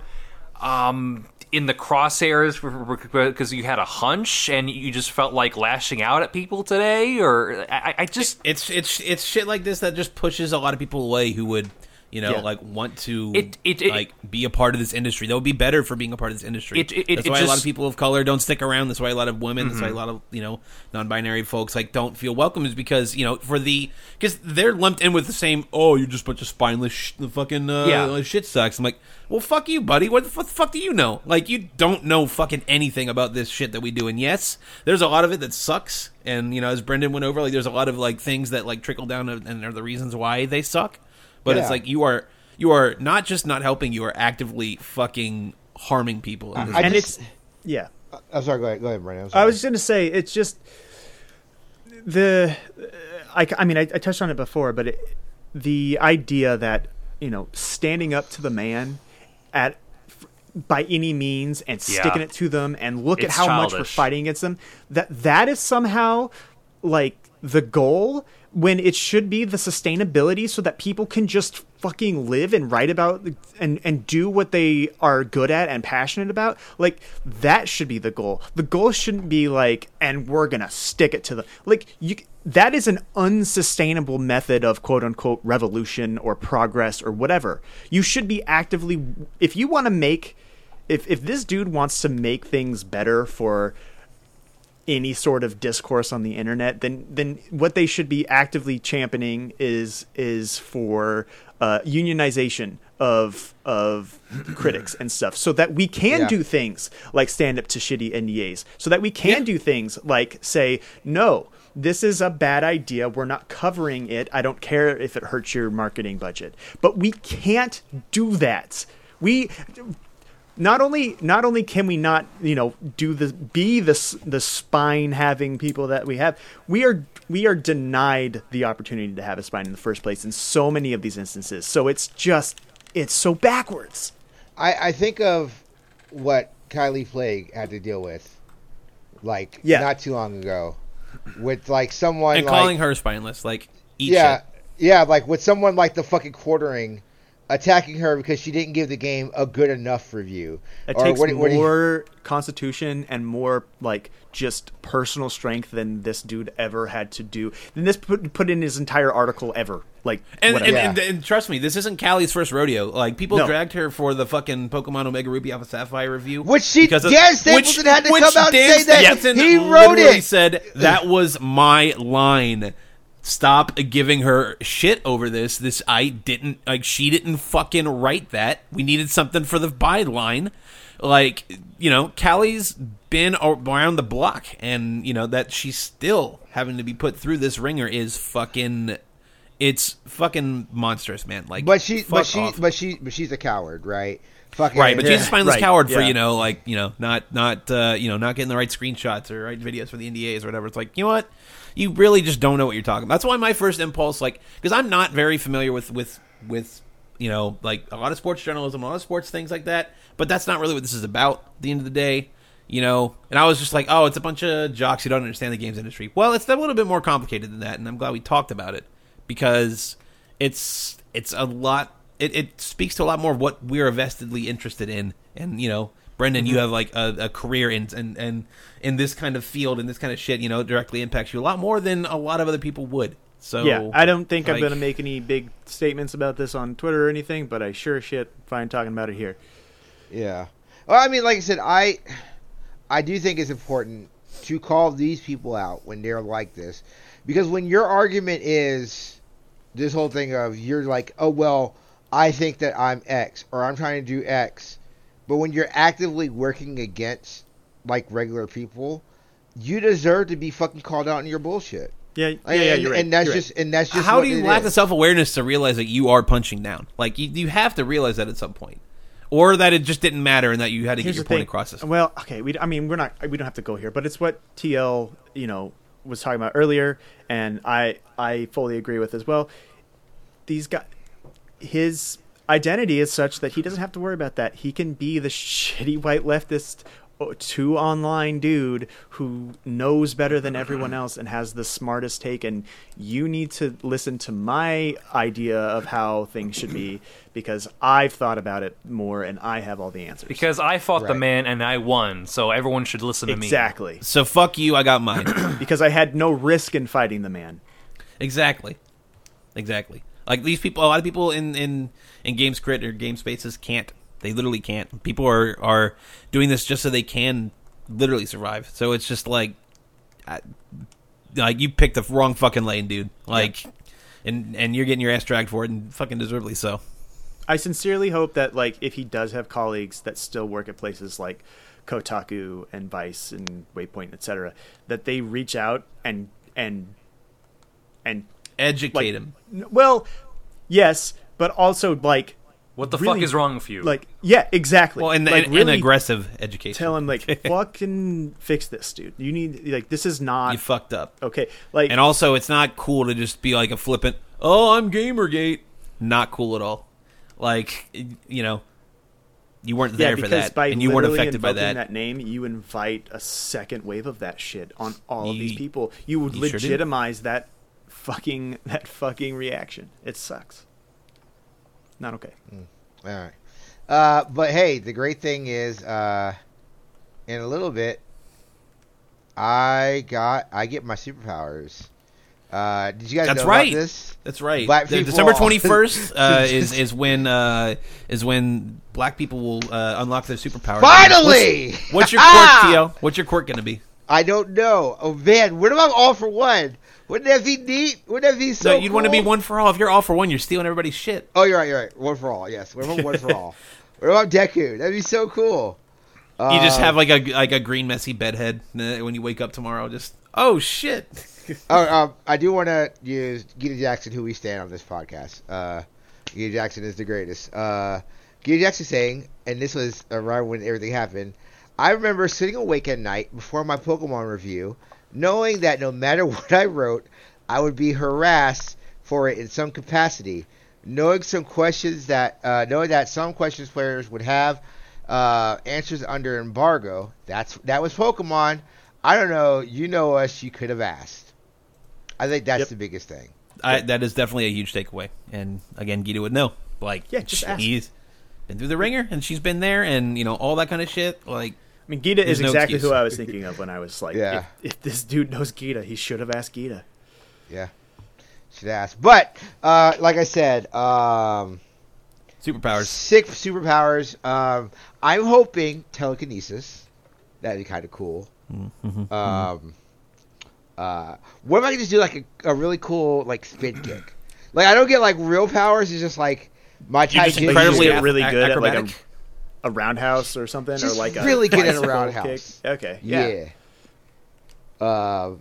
um, in the crosshairs because you had a hunch and you just felt like lashing out at people today or I, I just It's it's it's shit like this that just pushes a lot of people away who would you know Yeah. like want to It- it- it- like be a part of this industry. That would be better for being a part of this industry. It- it- That's why a lot just- Mm-hmm. of people of color don't stick around. That's why a lot of women. That's why a lot of you know non-binary folks like don't feel welcome. Is because you know for the because they're lumped in with the same. Oh, you're just a bunch of spineless sh- the fucking uh, Yeah. shit sucks. I'm like, well, fuck you, buddy. What the, the fuck do you know? Like, you don't know fucking anything about this shit that we do. And yes, there's a lot of it that sucks. And you know, as Brendan went over, like, there's a lot of like things that like trickle down and are the reasons why they suck. But Yeah. it's like you are you are not just not helping, you are actively fucking harming people. in this I and just- it's yeah. Uh, I'm sorry. Go ahead. Go ahead, Brandon. I'm I sorry. was just going to say it's just the I, I mean I, I touched on it before, but it, the idea that you know standing up to the man at by any means and Yeah. sticking it to them and look at It's how much we're fighting against them that that is somehow like the goal when it should be the sustainability so that people can just fucking live and write about and and do what they are good at and passionate about like that should be the goal. The goal shouldn't be like and we're gonna stick it to the like you that is an unsustainable method of quote unquote revolution or progress or whatever. You should be actively if you want to make if if this dude wants to make things better for any sort of discourse on the internet, then then what they should be actively championing is is for uh, unionization of of critics and stuff, so that we can Yeah. do things like stand up to shitty NDAs, so that we can do things like say no. This is a bad idea. We're not covering it. I don't care if it hurts your marketing budget. But we can't do that. We not only not only can we not you know do the be the the spine having people that we have we are we are denied the opportunity to have a spine in the first place in so many of these instances so it's just it's so backwards I, I think of what Kallie Plagge had to deal with, like Yeah. not too long ago, with like someone and like, calling her spineless, like eat yeah, shit. yeah, like with someone like the fucking quartering attacking her because she didn't give the game a good enough review. it Or takes what do- what do you- more constitution and more like just personal strength than this dude ever had to do than this put, put in his entire article ever like And, whatever. and, and, and trust me, this isn't Kallie's first rodeo. Like people No. dragged her for the fucking Pokemon Omega Ruby Alpha Sapphire review, Which she- because of- Dan Stapleton had to which come out and Dan say that. Stapleton He wrote literally it. Said that was my line. Stop giving her shit over this. This I didn't like. She didn't fucking write that. We needed something for the byline. Like you know, Kallie's been around the block, and you know that she's still having to be put through this ringer is fucking. It's fucking monstrous, man. Like, but she, but she, off. but she, but she's a coward, right? Fucking Right, but she's a spineless right, coward for yeah. you know, like you know, not not uh, you know, not getting the right screenshots or right videos for the NDAs or whatever. It's like you know what, you really just don't know what you're talking. about. That's why my first impulse, like, because I'm not very familiar with with with you know, like a lot of sports journalism, a lot of sports things like that. But that's not really what this is about. At the end of the day, you know, and I was just like, oh, it's a bunch of jocks who don't understand the games industry. Well, it's a little bit more complicated than that, and I'm glad we talked about it because it's it's a lot it, it speaks to a lot more of what we're vestedly interested in and you know brendan Mm-hmm. you have like a, a career in and and in this kind of field and this kind of shit you know directly impacts you a lot more than a lot of other people would so yeah, I don't think I'm going to make any big statements about this on Twitter or anything, but I sure as shit fine talking about it here. Yeah. Well, I mean, like I said, I I do think it's important to call these people out when they're like this, because when your argument is this whole thing of you're like, oh well, I think that I'm X or I'm trying to do X, but when you're actively working against like regular people, you deserve to be fucking called out on your bullshit. Yeah, yeah, and, yeah, you're right. and that's you're right. just and that's just how what do you it lack is. the self-awareness to realize that you are punching down like you, you have to realize that at some point or that it just didn't matter and that you had to Here's get your point thing. across this Well, okay, we I mean we're not we don't have to go here, but it's what TL you know was talking about earlier, and I I fully agree with as well. These guys, his identity is such that he doesn't have to worry about that. He can be the shitty white leftist. uh, Two online dude who knows better than everyone else and has the smartest take, and you need to listen to my idea of how things should be because I've thought about it more and I have all the answers. Because I fought the man and I won, so everyone should listen to me. Exactly. so fuck you i got mine Because I had no risk in fighting the man. Exactly. Exactly. Like these people, a lot of people in in in games crit or game spaces can't. They literally can't. People are are doing this just so they can literally survive. So it's just like, I, like you picked the wrong fucking lane, dude. Like, and and you're getting your ass dragged for it, and fucking deservedly so. I sincerely hope that like if he does have colleagues that still work at places like Kotaku and Vice and Waypoint, etc., that they reach out and and and Educate like him. N- well, yes, but also like What the Really- fuck is wrong with you? like yeah, exactly. Well, and, like and, and really aggressive education. tell him like fucking fix this, dude. You need like this is not you fucked up. okay. Like And also, it's not cool to just be like a flippant. Oh, I'm Gamergate. Not cool at all. Like you know, you weren't yeah, there for that, by and you weren't affected by invoking that. name, you invite a second wave of that shit on all of these people. You would you sure legitimize that fucking that fucking reaction. It sucks. Not okay. All right. Uh, but hey, the great thing is, uh, in a little bit, I got I get my superpowers. Uh, did you guys That's know right. about this? That's right. Black The- people December twenty first uh, is is when uh, is when black people will uh, unlock their superpowers. Finally! What's, what's your Ah! quirk, Theo? What's your quirk gonna be? I don't know. Oh man, what about all for one? Wouldn't that be neat? Wouldn't that be so? no, you'd want to be one for all. If you're all for one, you're stealing everybody's shit. Oh, you're right. You're right. One for all. Yes. About one for all? What about Deku? That'd be so cool. You just Uh, have like a like a green messy bedhead when you wake up tomorrow. Just oh shit. Oh, um, I do want to use Gita Jackson, who we stand on this podcast. Uh, Gita Jackson is the greatest. Uh, Gita Jackson saying, and this was around when everything happened. I remember sitting awake at night before my Pokemon review, knowing that no matter what I wrote, I would be harassed for it in some capacity. Knowing some questions that, uh, knowing that some questions players would have uh, answers under embargo. That's that was Pokemon. I don't know. You know us. You could have asked. I think that's Yep. the biggest thing. I, that is definitely a huge takeaway. And again, Gita would know. Like, Yeah, just ask. she's been through the ringer, and she's been there, and you know all that kind of shit. Like, I mean, Gita There's is no exactly excuse. who I was thinking of when I was like, Yeah. if, if this dude knows Gita, he should have asked Gita. Yeah, should ask. But uh, like I said, um, superpowers. sick superpowers. Um, I'm hoping telekinesis. That'd be kind of cool. Mm-hmm. Um, uh, what if I could just do like a, a really cool like spin kick? Like I don't get like real powers. It's just like my You're just incredibly really ac- good at, like, a- acrobatic. A roundhouse or something, Just or like a really good at a roundhouse. kick. Okay, yeah. Yeah. Uh,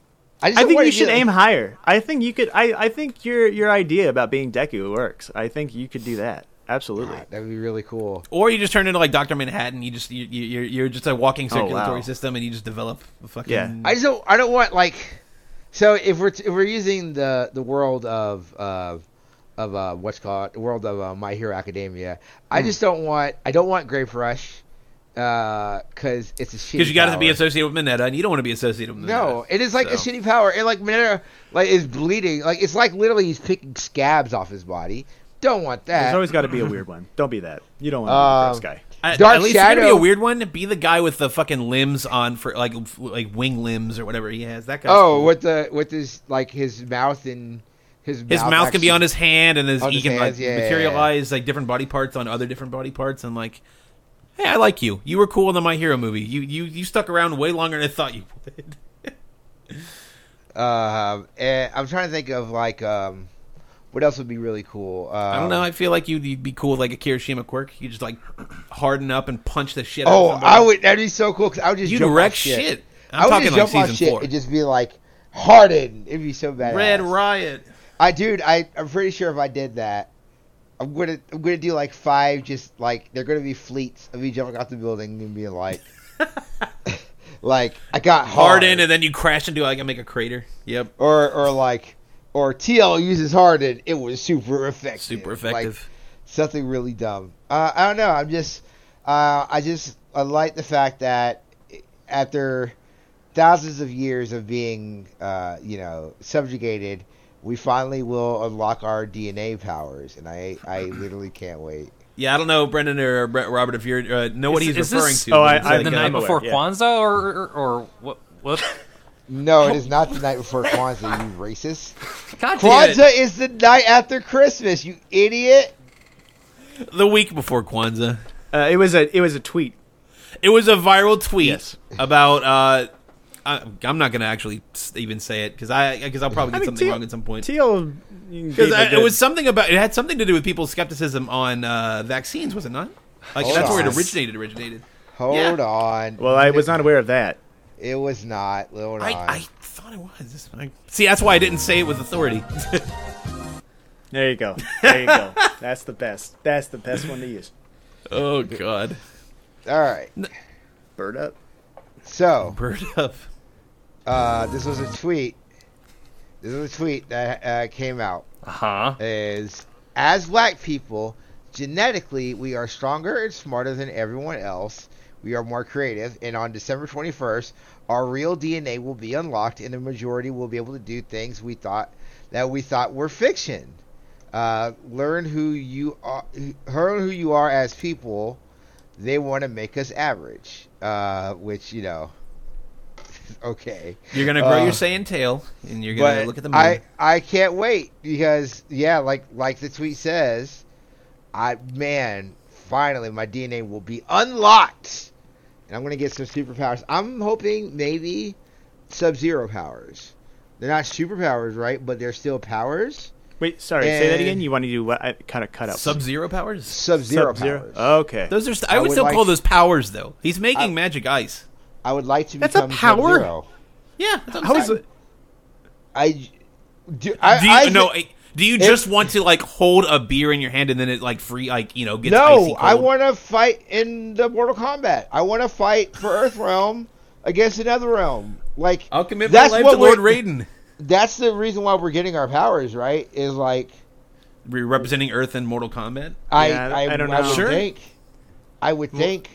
I just I think you should get- aim higher. I think you could. I, I think your your idea about being Deku works. I think you could do that. Absolutely. That'd be really cool. Or you just turn into like Doctor Manhattan. You just you, you, you're you're just a walking Oh, circulatory wow. system, and you just develop a fucking. Yeah. I just don't. I don't want like. So if we're if we're using the the world of uh, of uh, what's called the world of uh, My Hero Academia, Hmm. I just don't want. I don't want Grape Rush, because it's a shitty. because you got to be associated with Mineta, and you don't want to be associated with Mineta. No, it is like a shitty power, and like Mineta like is bleeding. Like it's like literally he's picking scabs off his body. Don't want that. There's always got to be a weird one. Don't be that. You don't want to Um, be the first guy. I- Dark at least if you're gonna be a weird one. Be the guy with the fucking limbs on for like like wing limbs or whatever he has. That guy. oh, with the with his like his mouth and his his mouth, mouth can be on his hand, and his, he his can hands, like yeah, yeah, yeah. materialize like different body parts on other different body parts, and like, hey, I like you. You were cool in the My Hero movie. You you you stuck around way longer than I thought you would. Um, and I'm trying to think of like um, what else would be really cool. Um, I don't know. I feel like you'd, you'd be cool with like a Kirishima quirk. You just like harden up and punch the shit. out Oh. I would. That'd be so cool. Cause I would just You'd wreck shit. shit. I I'm would talking just like jump season shit four. and just be like hardened. It'd be so bad. Red Riot. I dude, I I'm pretty sure if I did that, I'm gonna I'm gonna do like five. Just like they're gonna be fleets of me jumping off the building and being like, like I got hard, Harden, and then you crash into like I make a crater. Yep. or or like or TL uses harden. It was super effective. Super effective. Like, effective. something really dumb. Uh, I don't know. I'm just, uh, I just, I like the fact that after thousands of years of being, uh, you know, subjugated, we finally will unlock our DNA powers, and I, I literally can't wait. Yeah, I don't know, Brendan or Brett- Robert, if you uh, know what Is- he's is referring this- to. Oh, I- I- like, the night I'm aware, before yeah. Kwanzaa, or, or, or what? What? No, it is not the night before Kwanzaa, you racist. God damn it. Kwanzaa is the night after Christmas, you idiot. the week before Kwanzaa. Uh, it was a it was a tweet. It was a viral tweet Yes. about. Uh, I, I'm not gonna actually even say it because I because I'll probably I get mean, something Teal- wrong at some point. Teal Because it was something about it had something to do with people's skepticism on uh, vaccines, was it not? Like Hold that's where it originated. Originated. Hold Yeah. on. Well, I was not aware of that. It was not. Hold on. I, I thought it was. I, see, that's why I didn't say it with authority. There you go. There you go. That's the best. That's the best one to use. oh God, All right. Bird up. So, bird up. Uh, this was a tweet. This was a tweet that uh, came out. Uh huh. Is as black people, genetically we are stronger and smarter than everyone else. We are more creative, and on December 21st, our real DNA will be unlocked, and the majority will be able to do things we thought that we thought were fiction. Uh, learn who you are, learn who you are as people. They want to make us average, uh, which you know. okay, You're gonna grow Uh, your Saiyan tail, and you're gonna look at the moon. I I can't wait because yeah, like like the tweet says, I man, finally my DNA will be unlocked, and I'm gonna get some superpowers. I'm hoping maybe Sub Zero powers. They're not superpowers, right? But they're still powers. Wait, sorry. say that again. You want to do what? I kind of cut out. Sub Zero powers. Sub Zero Sub-Zero? powers. Okay. Those are. St- I, I would, would still like- call those powers, though. He's making I- magic ice. I would like to That's a become power? Sub-Zero. Yeah. I'm How is it? I do. I, Do you I, no? eh, Do you if- just want to like hold a beer in your hand and then it like free like you know gets no, icy cold? I want to fight in the Mortal Kombat. I want to fight for Earth Realm against another realm. Like I'll commit my that's life what to Lord Raiden. That's the reason why we're getting our powers, right? Is like We're representing Earth in Mortal Kombat. I Yeah, I, I don't I know. would Sure. think. I would think.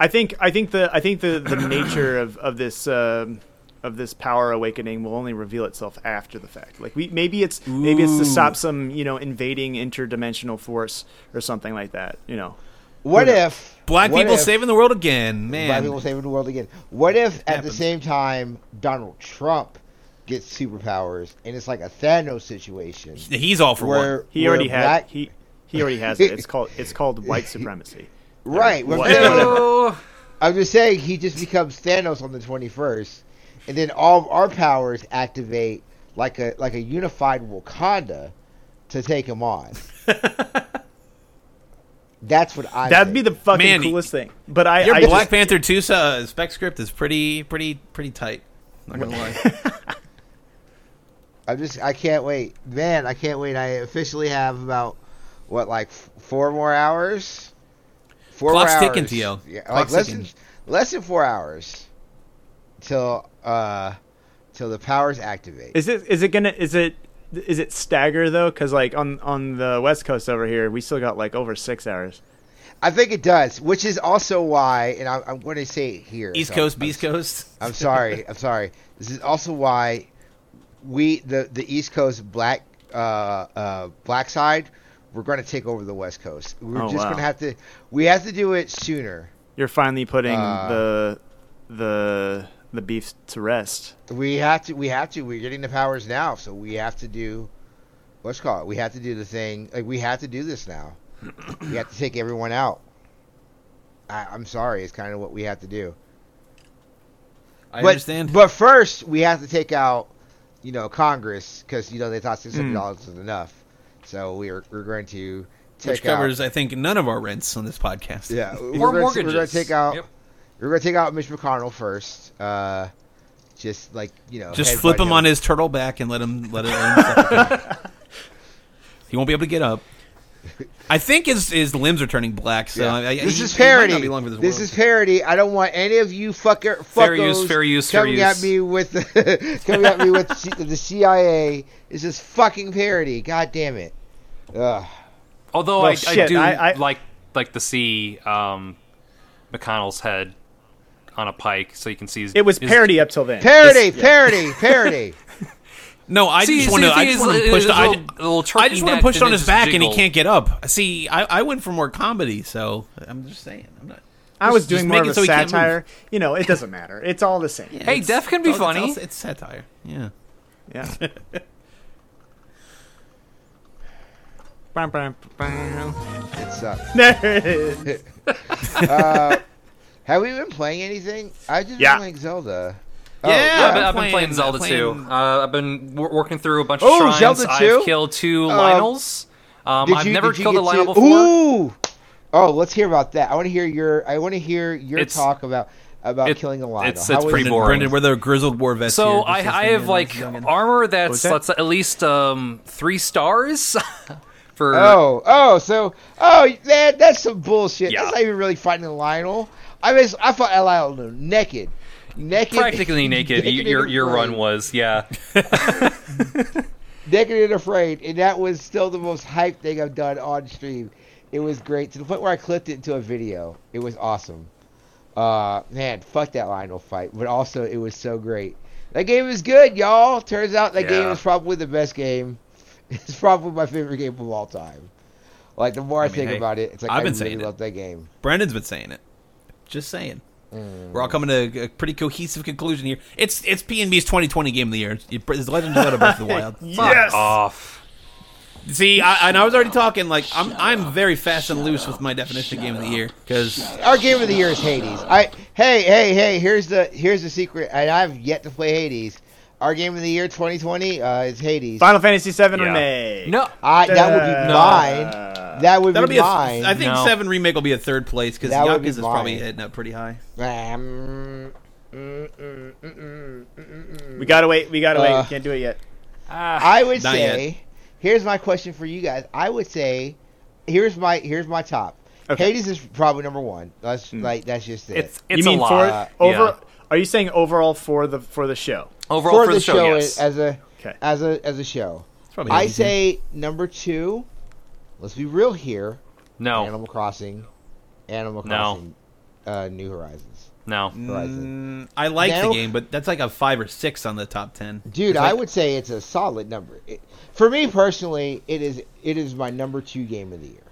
I think I think the I think the, the nature of of this um of this power awakening will only reveal itself after the fact. Like we maybe it's maybe it's to stop some you know invading interdimensional force or something like that. You know. What if Black what people if- saving the world again, Black man. people saving the world again? What if at the same time Donald Trump gets superpowers and it's like a Thanos situation He's all for where one. He where already had he he already has it. It's called it's called white supremacy. Right. what I'm What? I'm just saying he just becomes Thanos on the 21st, and then all of our powers activate like a like a unified Wakanda to take him on. That's what I. That'd be the fucking Man, coolest thing. But I, Your I Black just, Panther two uh, spec script is pretty, pretty, pretty tight. Not gonna lie. I'm just. I can't wait, man. I can't wait. I officially have about what like f- four more hours. Four Clock's more ticking, hours. T.O. Yeah, like less ticking. than less than four hours till uh till the powers activate. is it is it gonna is it is it stagger though? Because like on on the west coast over here, we still got like over six hours. I think it does, which is also why, and I, I'm going to say it here. East so Coast, I'm, Beast Coast. I'm sorry. I'm sorry. This is also why we the the East Coast black uh uh black side we're going to take over the West Coast. We're Oh, just wow. going to have to. We have to do it sooner. You're finally putting Uh, the the the beef to rest. We have to. We have to. We're getting the powers now, so we have to do. Let's call it? We have to do the thing. Like we have to do this now. we have to take everyone out. I, I'm sorry. It's kind of what we have to do. I but, understand. But first, we have to take out, you know, Congress because you know they thought six hundred dollars was enough. So we're we're going to take Which covers, out. I think, none of our rents on this podcast. Yeah, we're or gonna, we're going to take out. Yep. We're going to take out Mitch McConnell first. Uh, just like you know, Just flip him on his turtle back and let him let it. Him he won't be able to get up. I think his his limbs are turning black. So Yeah. I, I, this he- is he might not parody. be long for this This world. is parody. I don't want any of you fucker fuckos Fair use, fair use, fair coming use. at me with coming at me with the CIA. It's just fucking parody. God damn it. Ugh. Although Well, I, I do I- I- like like to see um, McConnell's head on a pike, so you can see his, It was his- parody up till then. Parody, parody, parody. no. I See- just want to. I just want to push. it The, was I, a little- a little I just want to push it on his just back, and he can't get up. See, I, I went for more comedy, so I'm just saying. I'm not. I was just doing make more it of so a he can't satire. You know, it doesn't matter. It's all the same. Hey, death can be it's all- funny. It's, it's satire. Yeah. Yeah. It sucks. There it is. Uh, have we been playing anything? I just Yeah. been playing Zelda. Oh, Yeah, Yeah, I've been, I'm I've been playing- playing Zelda playing- too. Uh, I've been wor- working through a bunch of Oh, shrines. Zelda 2? I've killed two Um, Lynels. Um, I've you- never killed a get Lynel to- before. Ooh. Oh, let's hear about that. I want to hear your. I want to hear your It's- talk about about it- killing a Lynel. it's- it's pretty boring. Brendan, we're the grizzled war vets. So here, I, just I listening have in, like youngin. armor that's was that? that's at least um, three stars. for Oh, oh, so oh, man, that's some bullshit. Yeah. That's not even really fighting Lynel. I mean, I fought Lynel naked, naked, practically naked, y- your your run was yeah. naked and afraid, and that was still the most hype thing I've done on stream. It was great to the point where I clipped it into a video. It was awesome. Uh, man, fuck that Lynel fight. But also, it was so great. That game was good, y'all. Turns out that game Yeah. is probably the best game. It's probably my favorite game of all time. Like the more I, mean, think hey, about it, it's like I've I been really saying it. that game. Brendan's been saying it. Just saying. Mm. We're all coming to a pretty cohesive conclusion here. It's it's P and B's 2020 game of the year. It's, it's Legend of Zelda Breath of the Wild. Fuck off. See, I, and I was already talking like I'm I'm very fast and loose with my definition of game of the year because Our game of the year is Hades. I hey hey hey. Here's the here's the secret, and I've yet to play Hades. Our game of the year 2020 uh, is Hades. Final Fantasy VII Yeah. remake. No. I, that would be No. mine. That would that'll be be mine. I think No. seven remake will be a third place because That would be Yakuza's probably mine. hitting up pretty high. Um, mm, mm, mm. We gotta wait. We gotta wait. Uh, We can't do it yet. Ah, I would Not say, here's my question for you guys. I would say, here's my here's my top. Okay. Hades is probably number one. That's like that's just it. it's it's you mean a lot. for over? Yeah. Are you saying overall for the for the show? Overall for, for, the, show, show yes. as a Okay. as a as a show. I easy. say number two. Let's be real here. no, Animal Crossing, Animal No. Crossing, uh, New Horizons. no. Horizon. Mm, I like Now- the game, but that's like a five or six on the top ten. Dude, It's I would say it's a solid number. It, for me personally, it is it is my number two game of the year.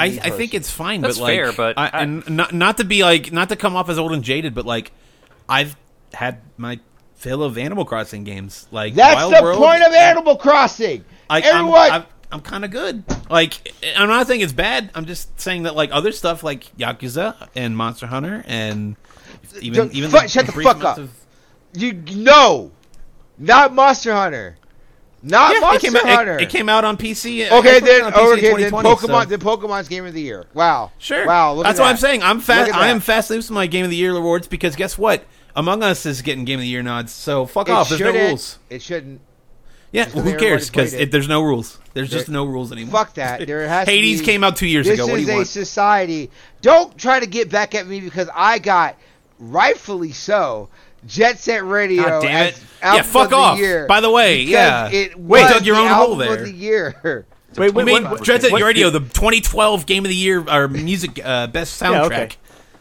I, I think it's fine, That's but like, fair, but I, I- and not not to be like not to come off as old and jaded, but like I've had my fill of Animal Crossing games. Like that's Wild the World, point of Animal Crossing. Like, Everyone, I'm, I'm, I'm kind of good. Like I'm not saying it's bad. I'm just saying that like other stuff like Yakuza and Monster Hunter and even Don't- even fu- shut the fuck up. of- you no, not Monster Hunter, not Yeah, it Monster came, Hunter. it, it came out on PC. okay, it then on PC okay, then Pokemon, so- then Pokemon's game of the year. Wow, Sure. wow. That's at what that. I'm saying. I'm fast. I am that. fast with my game of the year awards because guess what? Among Us is getting game of the year nods. So fuck It off. There's no rules. It shouldn't. Yeah, well, who cares? Because played there's no rules. There's just no rules anymore. Fuck that. There has Hades be- came out two years This ago. What do is a want? society. Don't try to get back at me because I got rightfully so. Jet Set Radio. God damn it. album Yeah, fuck of the off. Year By the way, yeah. It Wait, was dug your own hole there. Of the year. Wait, I wait, mean, Jet Dreads at what- Your Radio, the 2012 Game of the Year or music uh, best soundtrack. Yeah, okay.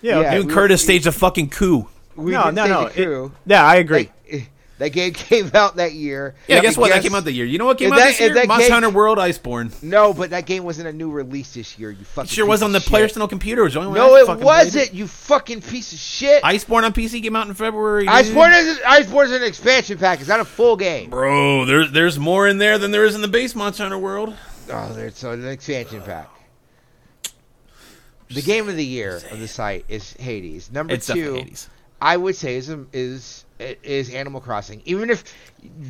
Yeah, Yeah. okay. You and we- Curtis staged a fucking coup. We no, can no, no. the It- yeah, I agree. Like, eh, that game came out that year. Yeah, guess what? That came out the year. You know what came out that- this year? that Monster game- Hunter World Iceborne. No, but that game wasn't a new release this year. You fucking. It sure piece was on the of Player's computer. It was the only one No, I it fucking played wasn't. You fucking piece of shit. Iceborne on PC came out in February. dude. Iceborne is Iceborne is an expansion pack. It's not a full game. Bro, there's there's more in there than there is in the base Monster Hunter World. Oh, there's an expansion pack. The game of the year of the site is Hades. Number It's two, Hades. I would say is is is Animal Crossing. Even if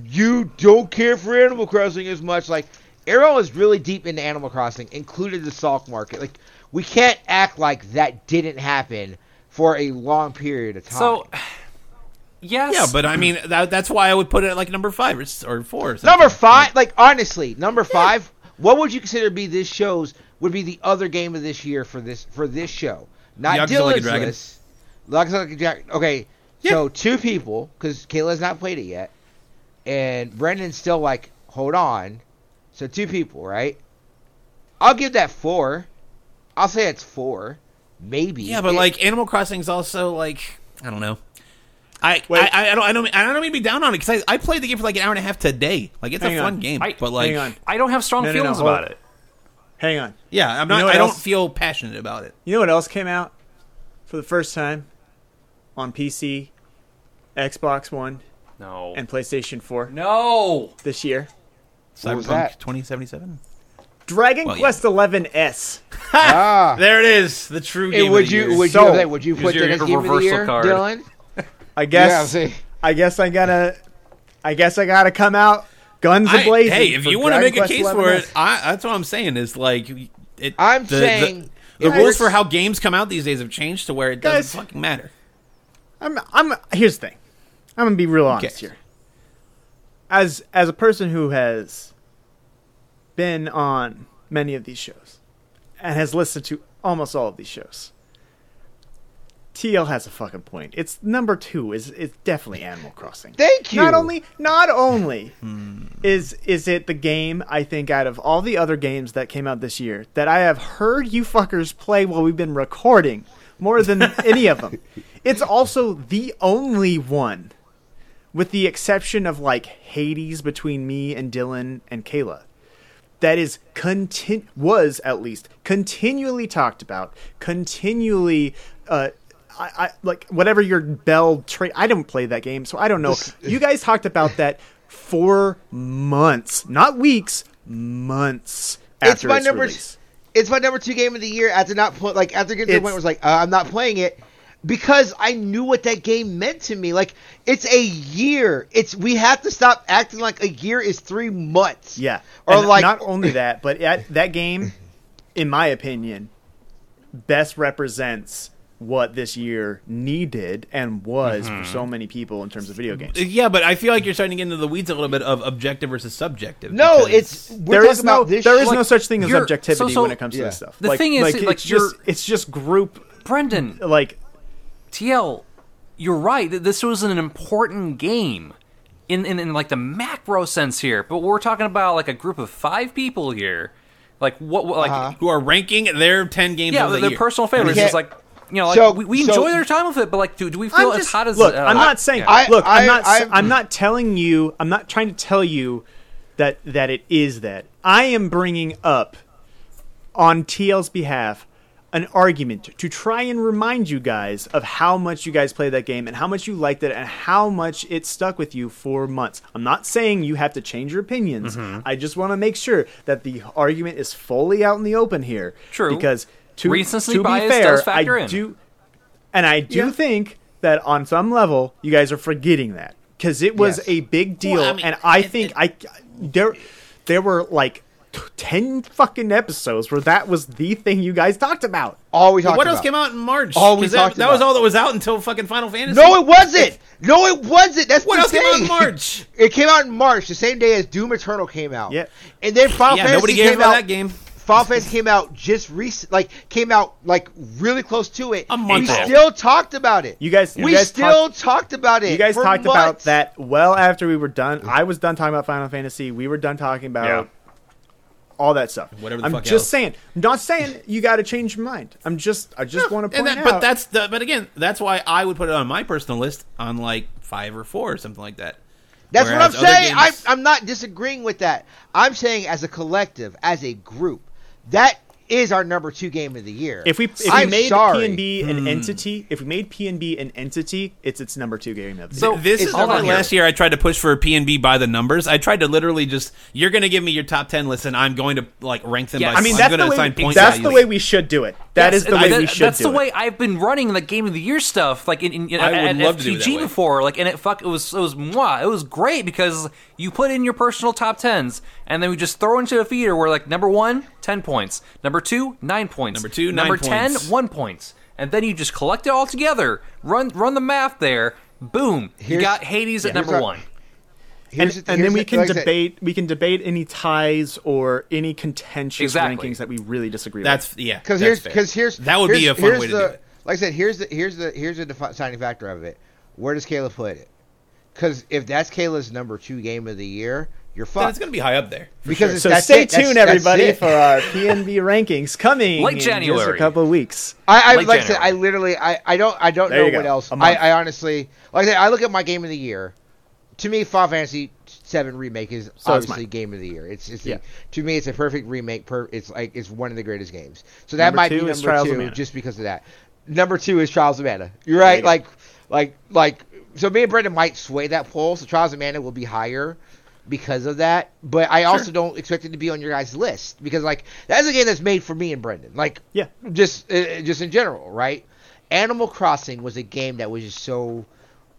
you don't care for Animal Crossing as much, like Arrow is really deep into Animal Crossing, included the stalk market. Like we can't act like that didn't happen for a long period of time. So, yes. Yeah, but I mean that, that's why I would put it at like number five or, or four. Or something. number five, like honestly, number five. What would you consider to be this show's would be the other game of this year for this for this show? Not Yakuza Like a Dragon. list. Yakuza Like a Dragon. Okay, so two people because Kayla's not played it yet, and Brendan's still like, hold on. So two people, right? I'll give that four. I'll say it's four, maybe. Yeah, but It- like Animal Crossing is also like I don't know. I Wait. I, I don't I don't I don't mean to be down on it because I, I played the game for like an hour and a half today. Like it's Hang a fun on. game, I- but like Hang on. I don't have strong No, no, no, feelings about it. Hang on. yeah, I'm not. know what I don't feel passionate about it. You know what else came out for the first time on PC, Xbox One, No. and PlayStation 4 no. this year? What was Cyberpunk that? 2077. Dragon Well, yeah. Quest Eleven S. ah. There it is, the true game. would of the you year. would So- you would you Here's put your that as game of the reversal year, card. Dylan? I guess. Yeah, see. I guess I gotta. I guess I gotta come out guns I- ablazing. hey, if for you want to Dragon make a Quest case 11 for S. it, I, that's what I'm saying. Is like it. I'm the, saying the, the if rules we're- for how games come out these days have changed to where it doesn't Guys. fucking matter. I'm. I'm. Here's the thing. I'm gonna be real honest Okay. here. As as a person who has been on many of these shows and has listened to almost all of these shows, TL has a fucking point. It's number two. Is it's definitely Animal Crossing. Thank you. Not only, not only Hmm. is is it the game I think out of all the other games that came out this year that I have heard you fuckers play while we've been recording more than any of them. It's also the only one, with the exception of like Hades between me and Dylan and Kayla, that is contin- was at least continually talked about, continually. Uh, I, I like whatever your Bell trade. I don't play that game, so I don't know. You guys talked about that for months, not weeks, months after it's my its number. release. It's my number two game of the year. After not put like after getting to the point was like uh, I'm not playing it because I knew what that game meant to me. Like it's a year. It's we have to stop acting like a year is three months. Yeah, Or And like not only that, but at, that game, in my opinion, best represents what this year needed and was Mm-hmm. for so many people in terms of video games. Yeah, but I feel like you're starting to get into the weeds a little bit of objective versus subjective. no, it's we're There talking is no this. there is shit. no such thing as objectivity so- so- when it comes to this stuff. The like, thing is, like, like, it's just it's just group Brendan, like TL, you're right. This was an important game in, in, in like the macro sense here. But we're talking about like a group of five people here. Like what? what like Uh-huh. who are ranking their ten games yeah, of the their year. personal favorites. can't- It's like you know, like So- we, we so- enjoy their time with it, but like, do, do we feel I'm as just- hot as? look. uh, I'm not saying. yeah. I- look, I'm not. I- I'm not telling you. I'm not trying to tell you that that it is that. I am bringing up on TL's behalf an argument to try and remind you guys of how much you guys played that game and how much you liked it and how much it stuck with you for months. I'm not saying you have to change your opinions. Mm-hmm. I just want to make sure that the argument is fully out in the open here. True. Because to, Recency to be fair, does factor I in. do and I do Yeah. think that on some level, you guys are forgetting that because it was Yes. a big deal, Well, I mean, and I it- think it- I there there were like t- ten fucking episodes where that was the thing you guys talked about. all we talked what else came out in March? All we 'Cause that, talked that was all that was out until fucking Final Fantasy. No, it wasn't. No, it wasn't. That's What the else came out in. March? It came out in March, the same day as Doom Eternal came out. Yeah. And then Final yeah, Fantasy nobody gave came about out. that game. Final Fantasy came out just recent, like came out like really close to it. A month we ago. still talked about it. You guys, you we guys still talked, talked about it. you guys for talked about that well after we were done. I was done talking about Final Fantasy. We were done talking about. Yeah. All that stuff. Whatever the I'm fuck just else. saying. I'm not saying you got to change your mind. I'm just. I just want to And point that, out. but that's the, but again, that's why I would put it on my personal list on like five or four or something like that. That's what I'm Whereas other saying. I'm, I'm not disagreeing with that. I'm saying as a collective, as a group, that is our number two game of the year. If we if I'm made sorry. PNB Hmm. an entity, if we made PNB an entity, it's its number two game of the So- year. This it's is all why last year I tried to push for PNB by the numbers. I tried to literally just you're going to give me your top ten list, and I'm going to like rank them. Yeah, by, I mean, I'm that's going the to way. assign point That's the way we should do it. That Yes, is the and way that- we should That's do the it. way I've been running the game of the year stuff, like in, in, in I would at, love at to do that FTG before, like, and it fuck, it was it was mwah, it was great because you put in your personal top tens, and then we just throw into a feeder where like number one, 10 points, number two, nine points, Number two, number nine ten, points. one points, and then you just collect it all together, run run the math there, boom, you got Hades at number our- one. And, the- and here's then we can like I said, debate. We can debate any ties or any contentious Exactly. rankings that we really disagree with. That's yeah. Because that's here's because here's that would here's, be a fun here's way to the, do it. Like I said, here's the here's the here's the defining factor of it. Where does Kayla put it? Because if that's Kayla's number two game of the year, you're Then fucked. it's going to be high up there. because sure. it's, So that's stay it. Tuned, that's everybody, it. for our PNB rankings coming Late in just a couple of weeks. I, I Late like I said, I literally, I, I don't, I don't There know what go. else. A I, month. I honestly, like I said, I look at my game of the year. To me, Final Fantasy Seven remake is So obviously game of the year. It's, it's Yeah. to me, it's a perfect remake. Per, it's like it's one of the greatest games. So that Number might be number Trials two just because of that. Number two is Trials of Mana. You're right. Like, like, like. So me and Brendan might sway that poll. So Trials of Mana will be higher because of that. But I also don't expect it to be on your guys' list because like that's a game that's made for me and Brendan. Like Yeah. just uh, just in general, right? Animal Crossing was a game that was just so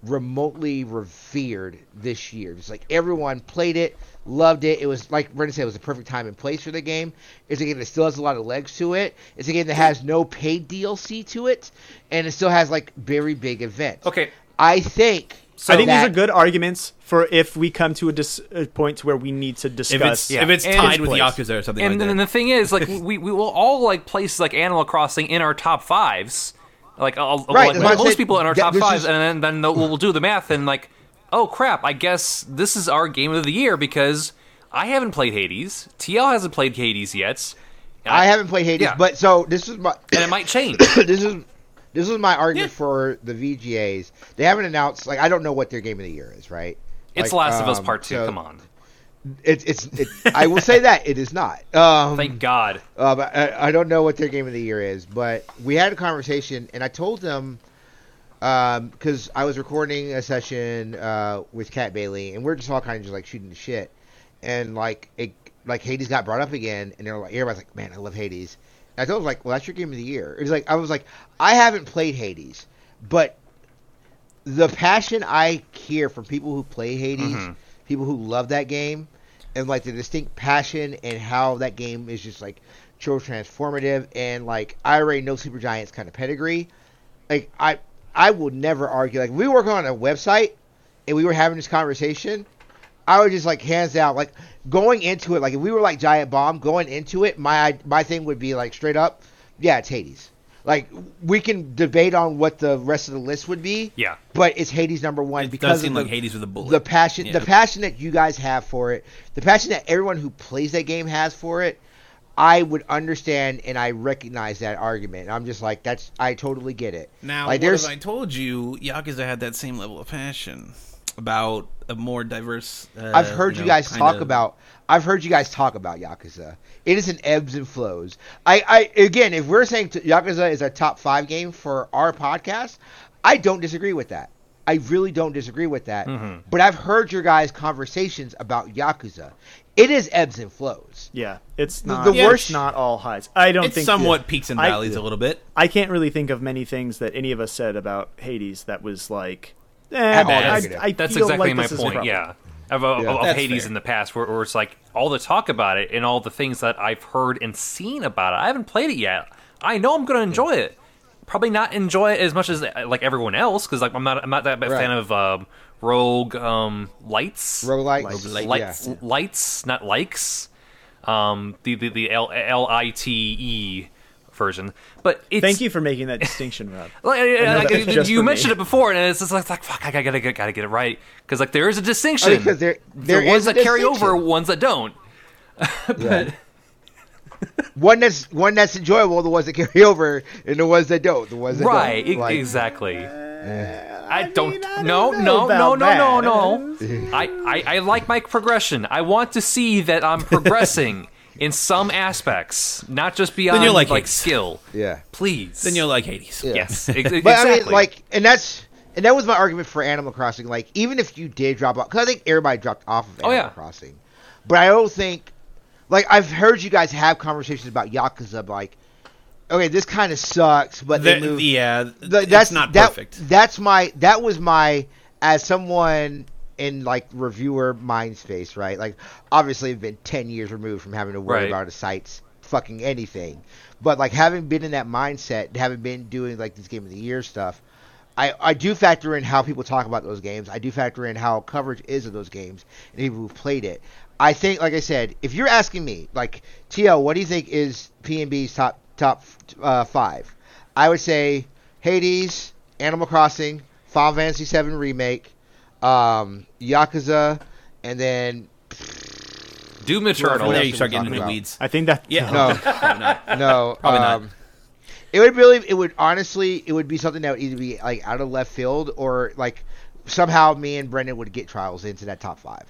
remotely revered this year. It's like everyone played it, loved it. It was like Brendan said, it was a perfect time and place for the game. It's a game that still has a lot of legs to it. It's a game that has no paid DLC to it, and it still has like very big events. Okay, I think. I think that- these are good arguments for if we come to a, dis- a point to where we need to if discuss. it's if it's tied with Place. Yakuza or something and like then that. the thing is, like we, we will all like place like Animal Crossing in our top fives, like, uh, Right, like most people in our top fives, is- and then then we'll do the math and like, oh crap, I guess this is our game of the year because I haven't played Hades, TL hasn't played Hades yet, I haven't played Hades, Yeah. but so this is my and it might change. this is This was my argument Yeah. for the VGAs. They haven't announced. Like, I don't know what their game of the year is. Right? It's Like, Last of Us um, Part Two. so Come on, It's it's. It, I will say that it is not. Um, thank God. Uh, I, I don't know what their game of the year is, but we had a conversation, and I told them because I was recording a session uh, with Kat Bailey, and we're just all kind of just like shooting the shit, and like it, like Hades got brought up again, and they're like, everybody's like, man, I love Hades. And I told them like, well, that's your game of the year. It was like I was like, I haven't played Hades, but the passion I hear from people who play Hades, people who love that game, and like the distinct passion and how that game is just like so transformative, and like I already know Supergiant's kind of pedigree. Like I, I will never argue. Like we work on a website, and we were having this conversation. I would just like hands down, like going into it. Like if we were like Giant Bomb, going into it, my my thing would be like straight up, yeah, it's Hades. Like we can debate on what the rest of the list would be, Yeah. but it's Hades number one It because does seem of the, like Hades with a bullet. the passion, Yeah. the passion that you guys have for it, the passion that everyone who plays that game has for it. I would understand and I recognize that argument. I'm just like that's I totally get it. Now, like what there's if I told you Yakuza had that same level of passion about a more diverse? Uh, I've heard you, know, guys kind talk of- about. I've heard you guys talk about Yakuza. It is an ebbs and flows. I, I again, if we're saying t- Yakuza is a top five game for our podcast, I don't disagree with that. I really don't disagree with that. Mm-hmm. But I've heard your guys' conversations about Yakuza. It is ebbs and flows. Yeah, it's The- not. the it's worst- not all highs. I don't It's think somewhat peaks and I- valleys a little bit. I can't really think of many things that any of us said about Hades that was like. Eh, At I. I That's feel exactly like my this is a point. problem. Yeah. Of, of, Yeah. of That's Hades fair. in the past, where, where it's like all the talk about it and all the things that I've heard and seen about it. I haven't played it yet. I know I'm going to enjoy it. Probably not enjoy it as much as like everyone else because like I'm not I'm not that big Right. fan of um, Rogue um, Lights. Roguelites. Roguelite, lights, yeah. lights, not likes. Um, the the the L L I T E version, but it's, Thank you for making that distinction, Rob. Like, know like, just you for me. mentioned it before, and it's just like, like fuck, I gotta, gotta, gotta get it right because like there is a distinction. Oh, I mean, 'cause there- there the ones a that carry over, ones that don't. Yeah. one that's one that's enjoyable, the ones that carry over, and the ones that don't, the ones that Right, don't. e- Like, exactly. Uh, I don't. mean, I no, don't no, know no, about no, no, that. no. I, I, I like my progression. I want to see that I'm progressing in some aspects, not just beyond you'll like like Hades. skill. yeah. Please. Then you'll like Hades. Yes. ex- But exactly. I mean, like, and that's and that was my argument for Animal Crossing. Like, even if you did drop off, because I think everybody dropped off of Oh, Animal yeah. Crossing, but I don't think, like, I've heard you guys have conversations about Yakuza, like, okay, this kind of sucks, but they The- moved. yeah, the- it's that's not that, perfect. That's my that was my as someone in like reviewer mind space, right? Like, obviously, I've been ten years removed from having to worry Right. about a site's fucking anything, but like having been in that mindset, having been doing like this game of the year stuff. I, I do factor in how people talk about those games. I do factor in how coverage is of those games and people who've played it. I think, like I said, if you're asking me, like TL, what do you think is PNB's top top uh, five? I would say Hades, Animal Crossing, Final Fantasy VII remake, um, Yakuza, and then Doom Well, Eternal. there you start getting into weeds. I think that. Yeah. no, Probably not. no, Probably not. um, It would really, it would honestly, it would be something that would either be like out of left field or like somehow me and Brendan would get trials into that top five.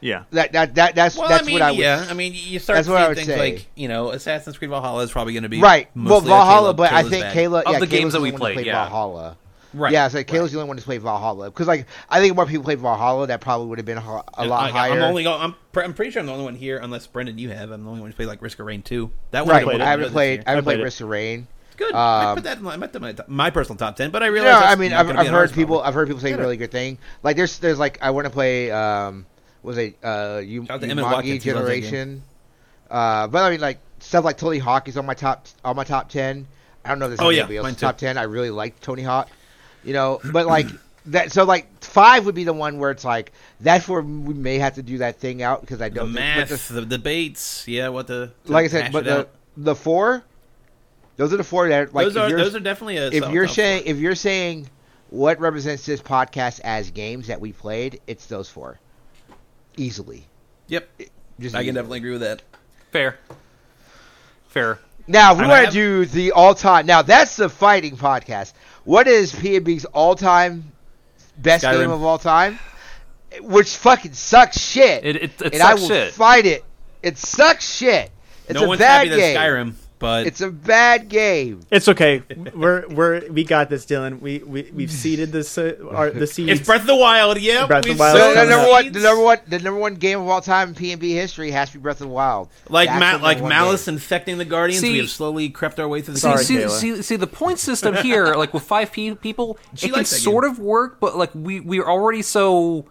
Yeah. That that that that's Well, that's I mean, what I would. yeah. I mean, you start that's what I seeing things say. like you know, Assassin's Creed Valhalla is probably going to be Right. Well, mostly a Valhalla, Kayla- but I think. Kayla. Of yeah, the Kayla's games that we only played, to play yeah. Valhalla. Right. Yeah, it's like right. Kayla's the only one to play Valhalla because like I think more people played Valhalla. That probably would have been a, ho- a lot I, higher. I'm only. Go, I'm, pr- I'm pretty sure I'm the only one here, unless Brendan, you have. I'm the only one who's played like Risk of Rain 2. That one right. played it. I haven't played. I haven't played played. Risk of Rain. Good. I Um, put that in my, I put that in my, top, my personal top ten, but I realize. No, that's I mean not I've, gonna be I've heard people. probably. I've heard people say Good. really good thing. Like there's there's like I want to play. um Was it uh you Shout out to Emmett Watkins, he loves that game. Generation? Uh, but I mean like stuff like Tony Hawk is on my top on my top ten. I don't know if there's Oh, yeah, anybody mine else's too. top ten. I really like Tony Hawk. You know, but like that. So like five would be the one where it's like that's where we may have to do that thing out because I don't think- but math, the- the debates. Yeah, what the like I said, but the out. the four, those are the four that like those are those are definitely a. if you're saying if you're saying what represents this podcast as games that we played, it's those four, easily. yep, Just I can definitely agree with that. Fair. Fair. Now we want to do the all-time. Now that's the fighting podcast. What is PNB's all-time best Skyrim. game of all time? Which fucking sucks shit. It- it- it and I will shit. fight it. It sucks shit. It's no a one's bad happy game. Skyrim, but It's a bad game. It's okay. We're we're we got this, Dylan. We we we've seeded this uh, our, the seeds. it's Breath of the Wild. Yeah, Breath of the Wild So the number up. one, the number one, the number one game of all time in PNB history has to be Breath of the Wild. like ma- like malice game. infecting the Guardians. See- we have slowly crept our way through the See, Sorry, see, see, see, the point system here, like with five pe- people, She it can likes that sort of work, but like we we're already so,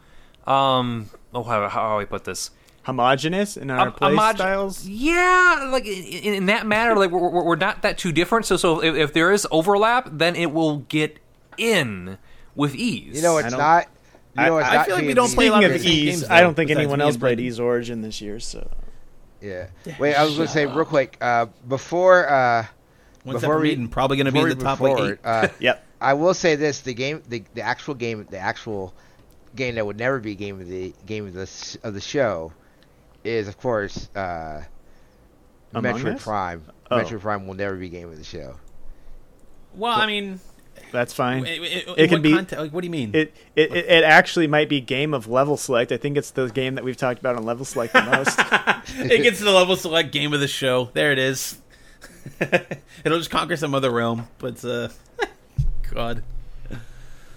um, oh how how do I put this? Homogenous in our Um, play homog- styles. Yeah, like in, in in that matter, like we're, we're, we're not that too different. So so if, if there is overlap, then it will get in with ease. You know it's don't- You know I- it's I not feel like we don't play a lot Speaking of of the same Ys, games, I don't think anyone else played Brendan. Ys Origin this year. So Yeah. Wait, I was going to say real quick. Uh, before uh, One before separate we meeting, probably going to be before the top move like eight. uh, yep. I will say this: the game, the, the actual game, the actual game that would never be game of the game of the of the show is, of course, uh, Among Metroid Us? Prime. Oh. Metroid Prime will never be game of the show. Well, I mean, That's fine. it, it, It can be- Like, what do you mean? It, it it it actually might be game of level select. I think it's the game that we've talked about on level select the most. it gets to the level select game of the show. There it is. It'll just conquer some other realm, but uh, God,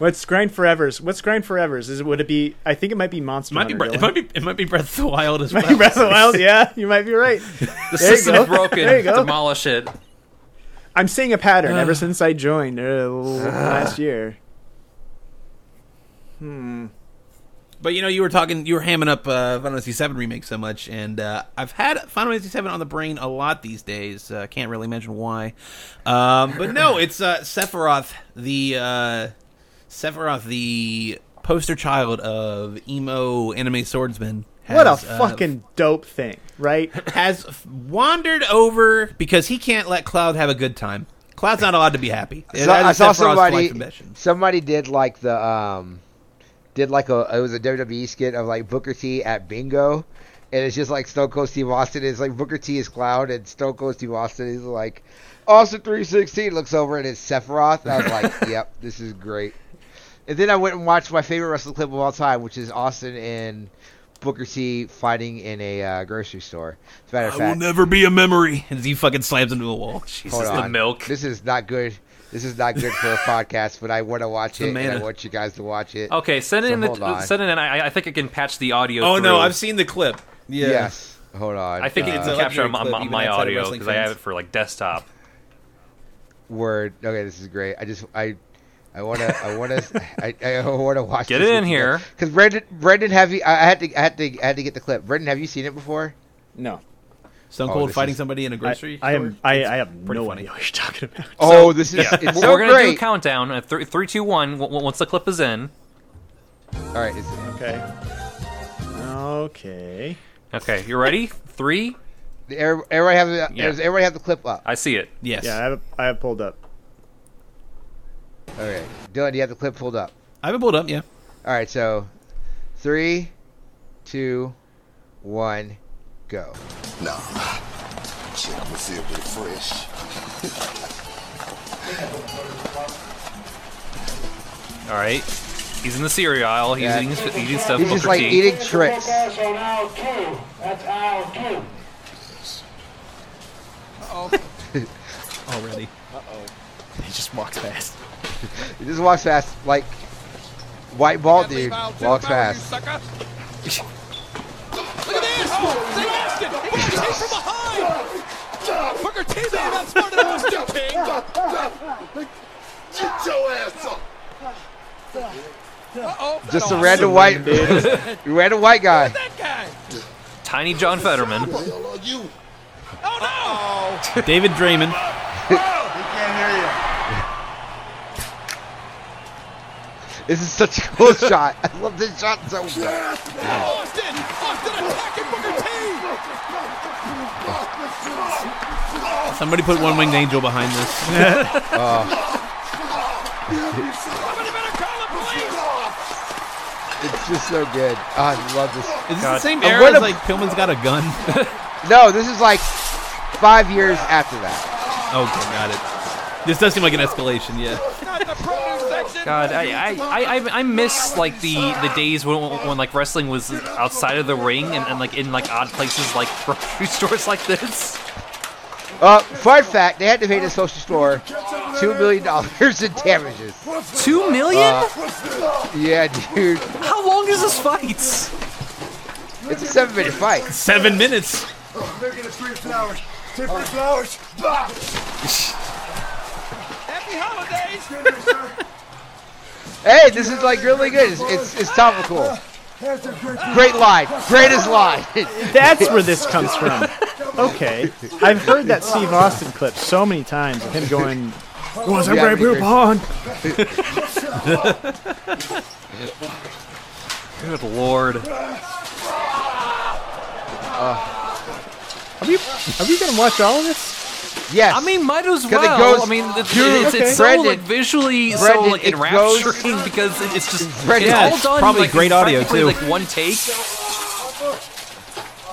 What's grind forevers? What's grind forevers? Is it would it be? I think it might be Monster it might be Hunter. Bre- it might be it might be Breath of the Wild as Might well. be Breath of the Wild. Yeah, you might be right. the There you system go. is broken. There you go. Demolish it. I'm seeing a pattern ever since I joined uh, last year. Hmm. But you know, you were talking, you were hamming up uh, Final Fantasy VII remake so much, and uh, I've had Final Fantasy VII on the brain a lot these days. Uh, can't really mention why, um, but no, it's uh, Sephiroth, the uh, Sephiroth, the poster child of emo anime swordsman. What a has, uh, fucking dope thing, right? has wandered over because he can't let Cloud have a good time. Cloud's not allowed to be happy. So, I saw Sephiroth's somebody. Somebody did like the um, did like a it was a WWE skit of like Booker T at bingo, and it's just like Stone Cold Steve Austin. It's like Booker T is Cloud and Stone Cold Steve Austin is like Austin three sixteen looks over and it's Sephiroth. And I was like, yep, this is great. And then I went and watched my favorite wrestling clip of all time, which is Austin and Booker T fighting in a uh, grocery store. As a matter of I fact, will never be a memory. As he fucking slams into a wall. Hold the on. milk. This is not good. This is not good for a podcast, but I want to watch the it, and I want you guys to watch it. Okay, send it So in. The, send it in. I, I think I can patch the audio. Oh through. no, I've seen the clip. Yeah. Yes. Hold on. I think uh, it It's can a capture legendary my, clip, my, my audio because I have it for like desktop. word. Okay, this is great. I just I I want to I want to I, I want to watch. Get it in here. Because Brendan Brendan have you? I I had to I had to I had to get the clip. Brendan, have you seen it before? No, Stone Oh, Cold this fighting is- somebody in a grocery I store. am. I, I have no funny. idea what you're talking about. Oh, this is it's We're, so we're gonna do a countdown. Uh, three, three, two, one. w- w- Once the clip is in. All right, it's, Okay. Okay. Okay, you ready? Three. every- everybody have the Yeah. everybody have the clip up. I see it. Yes. Yeah, I have. I have pulled up. Okay, Dylan, do you have the clip pulled up? I have it pulled up. Yeah. All right, so three, two, one, go. Nah. Shit, I'm gonna see it pretty fresh. All right. He's in the cereal aisle. He's Yeah. eating, his- eating stuff. He's just Booker like T. eating Trix. That's on aisle two. That's aisle two. Already. Uh oh. He just walks past. He just walks fast, like white ball dude walks fast. Get your ass up. Uh-oh, Just a random white, dude. random white guy. Tiny John Fetterman. What the hell are you? David Draymond. This is such a cool shot. I love this shot so much. Somebody put one winged angel behind this. Oh. It's just so good. Oh, I love this. Is this God. the same I'm era gonna- as like Pillman's got a gun? No, this is like five years after that. Okay, got it. This does seem like an escalation. Yeah. God, I, I, I, I- I miss like the the days when, when like wrestling was outside of the ring and, and like in like odd places like grocery stores like this. Uh, fun fact: they had to pay the social store two million dollars in damages. Two million? Uh, Yeah, dude, How long is this fight? it's a seven-minute fight. Seven minutes. They're gonna free flowers. Take free flowers. Bah. Happy holidays! Hey, this is like really good. It's it's, it's topical. That's a great Great line, greatest line. That's where this comes from. Okay. I've heard that Steve Austin clip so many times of him going, Was Yeah, I me too. poop on? Good lord. Have you are we going to watch all of this? Yes. I mean, might as 'Cause it well. goes- I mean, it's, Dude, it's, it's okay. so Brendan- like visually so like it goes- enrapturing because it- it's just Brendan- it's Yeah, all it's done probably like, great audio, practically, too. Like one take.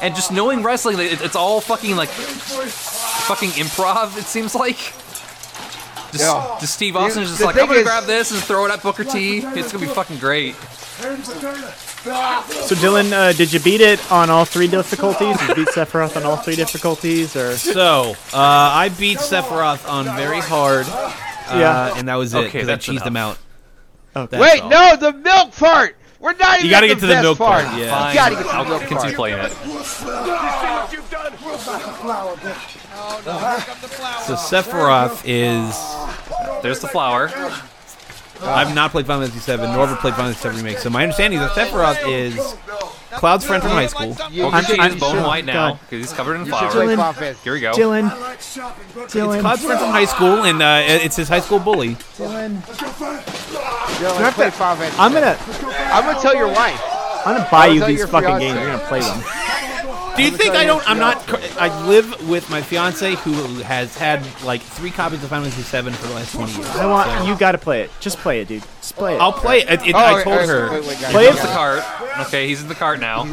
And just knowing wrestling, it- it's all fucking like fucking improv. It seems like. Just, Yeah. just Steve Austin is just the like, I'm gonna is- grab this and throw it at Booker T. It's gonna be fucking great. So, Dylan, uh, did you beat it on all three difficulties? Did you beat Sephiroth on all three difficulties? Or So, uh, I beat Sephiroth on very hard. Uh, Yeah. And that was it Okay, because I that's cheesed him out. Okay. Wait, all. no, the milk part. We're not even. You gotta get to the milk part, part. yeah. You gotta get to the I'll milk continue part. playing it. So Sephiroth is. There's the flower. I've not played Final Fantasy VII, nor ever played Final Fantasy VII Remake. So my understanding is that Sephiroth is Cloud's friend from high school. You, Booker you T should, is you bone should- white now because he's covered in you should flour. play Dylan- Final Fantasy. Here we go. Dylan, Dylan. It's Cloud's friend from high school, and uh, it's his high school bully. Dylan. Yo, let's play Final Fantasy. I'm gonna, I'm gonna tell your wife. I'm gonna buy you these fucking fiance. games. You're gonna play them. Do you think I don't? I'm not. I live with my fiance who has had like three copies of Final Fantasy VII for the last 20 years. I want So- you. Got to play it. Just play it, dude. Just play it. I'll play it. it Oh, I told wait, her. wait, wait, guys, Play you it the cart. Okay, he's in the cart now.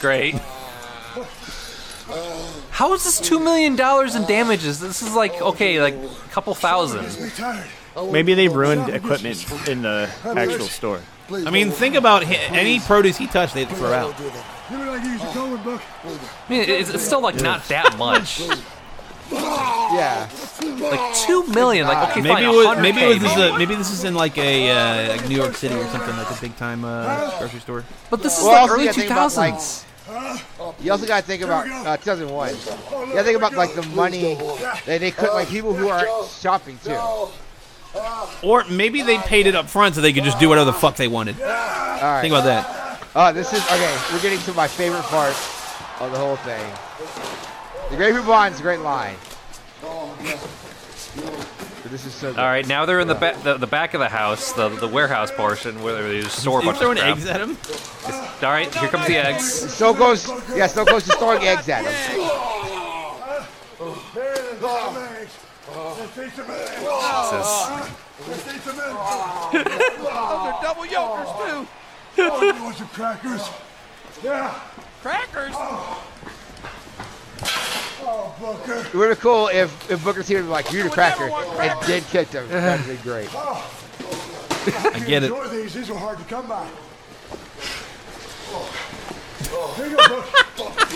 Great. How is this two million dollars in damages? This is like okay, like a couple thousand. Maybe they ruined equipment in the actual store. I mean, think about hi any produce he touched, they'd throw out. Give me like you should go with book. I mean, it's, it's still like not that much. Yeah. Like two million. Like okay, Maybe fine, it was, 100K maybe it was this maybe. a, maybe this is in like a uh, like New York City or something like a big time uh, grocery store. But this is Well, like also early you two gotta think about, like, thousands. You also gotta think about uh, 2001. You gotta think about like the money that they could like people who aren't shopping too. Or maybe they paid it up front so they could just do whatever the fuck they wanted. All right. Think about that. Oh, this is okay. We're getting to my favorite part of the whole thing. The Great Bond's a great line. But this is so good. All right, now they're in the, ba- the the back of the house, the the warehouse portion where they just store a You bunch of throwing crap. eggs at him? All right, here comes the eggs. So goes, yeah, so goes to throwing eggs at him. Jesus. Let's eat some eggs. They're double yokers, too. Oh, you want some crackers? Yeah. Crackers? Oh, Booker. It would have been cool if, if Booker T would be like, you're the cracker, and then kicked them. That'd be great. I get it. Enjoy these. These are hard to come by. Oh. Here you go, Booker.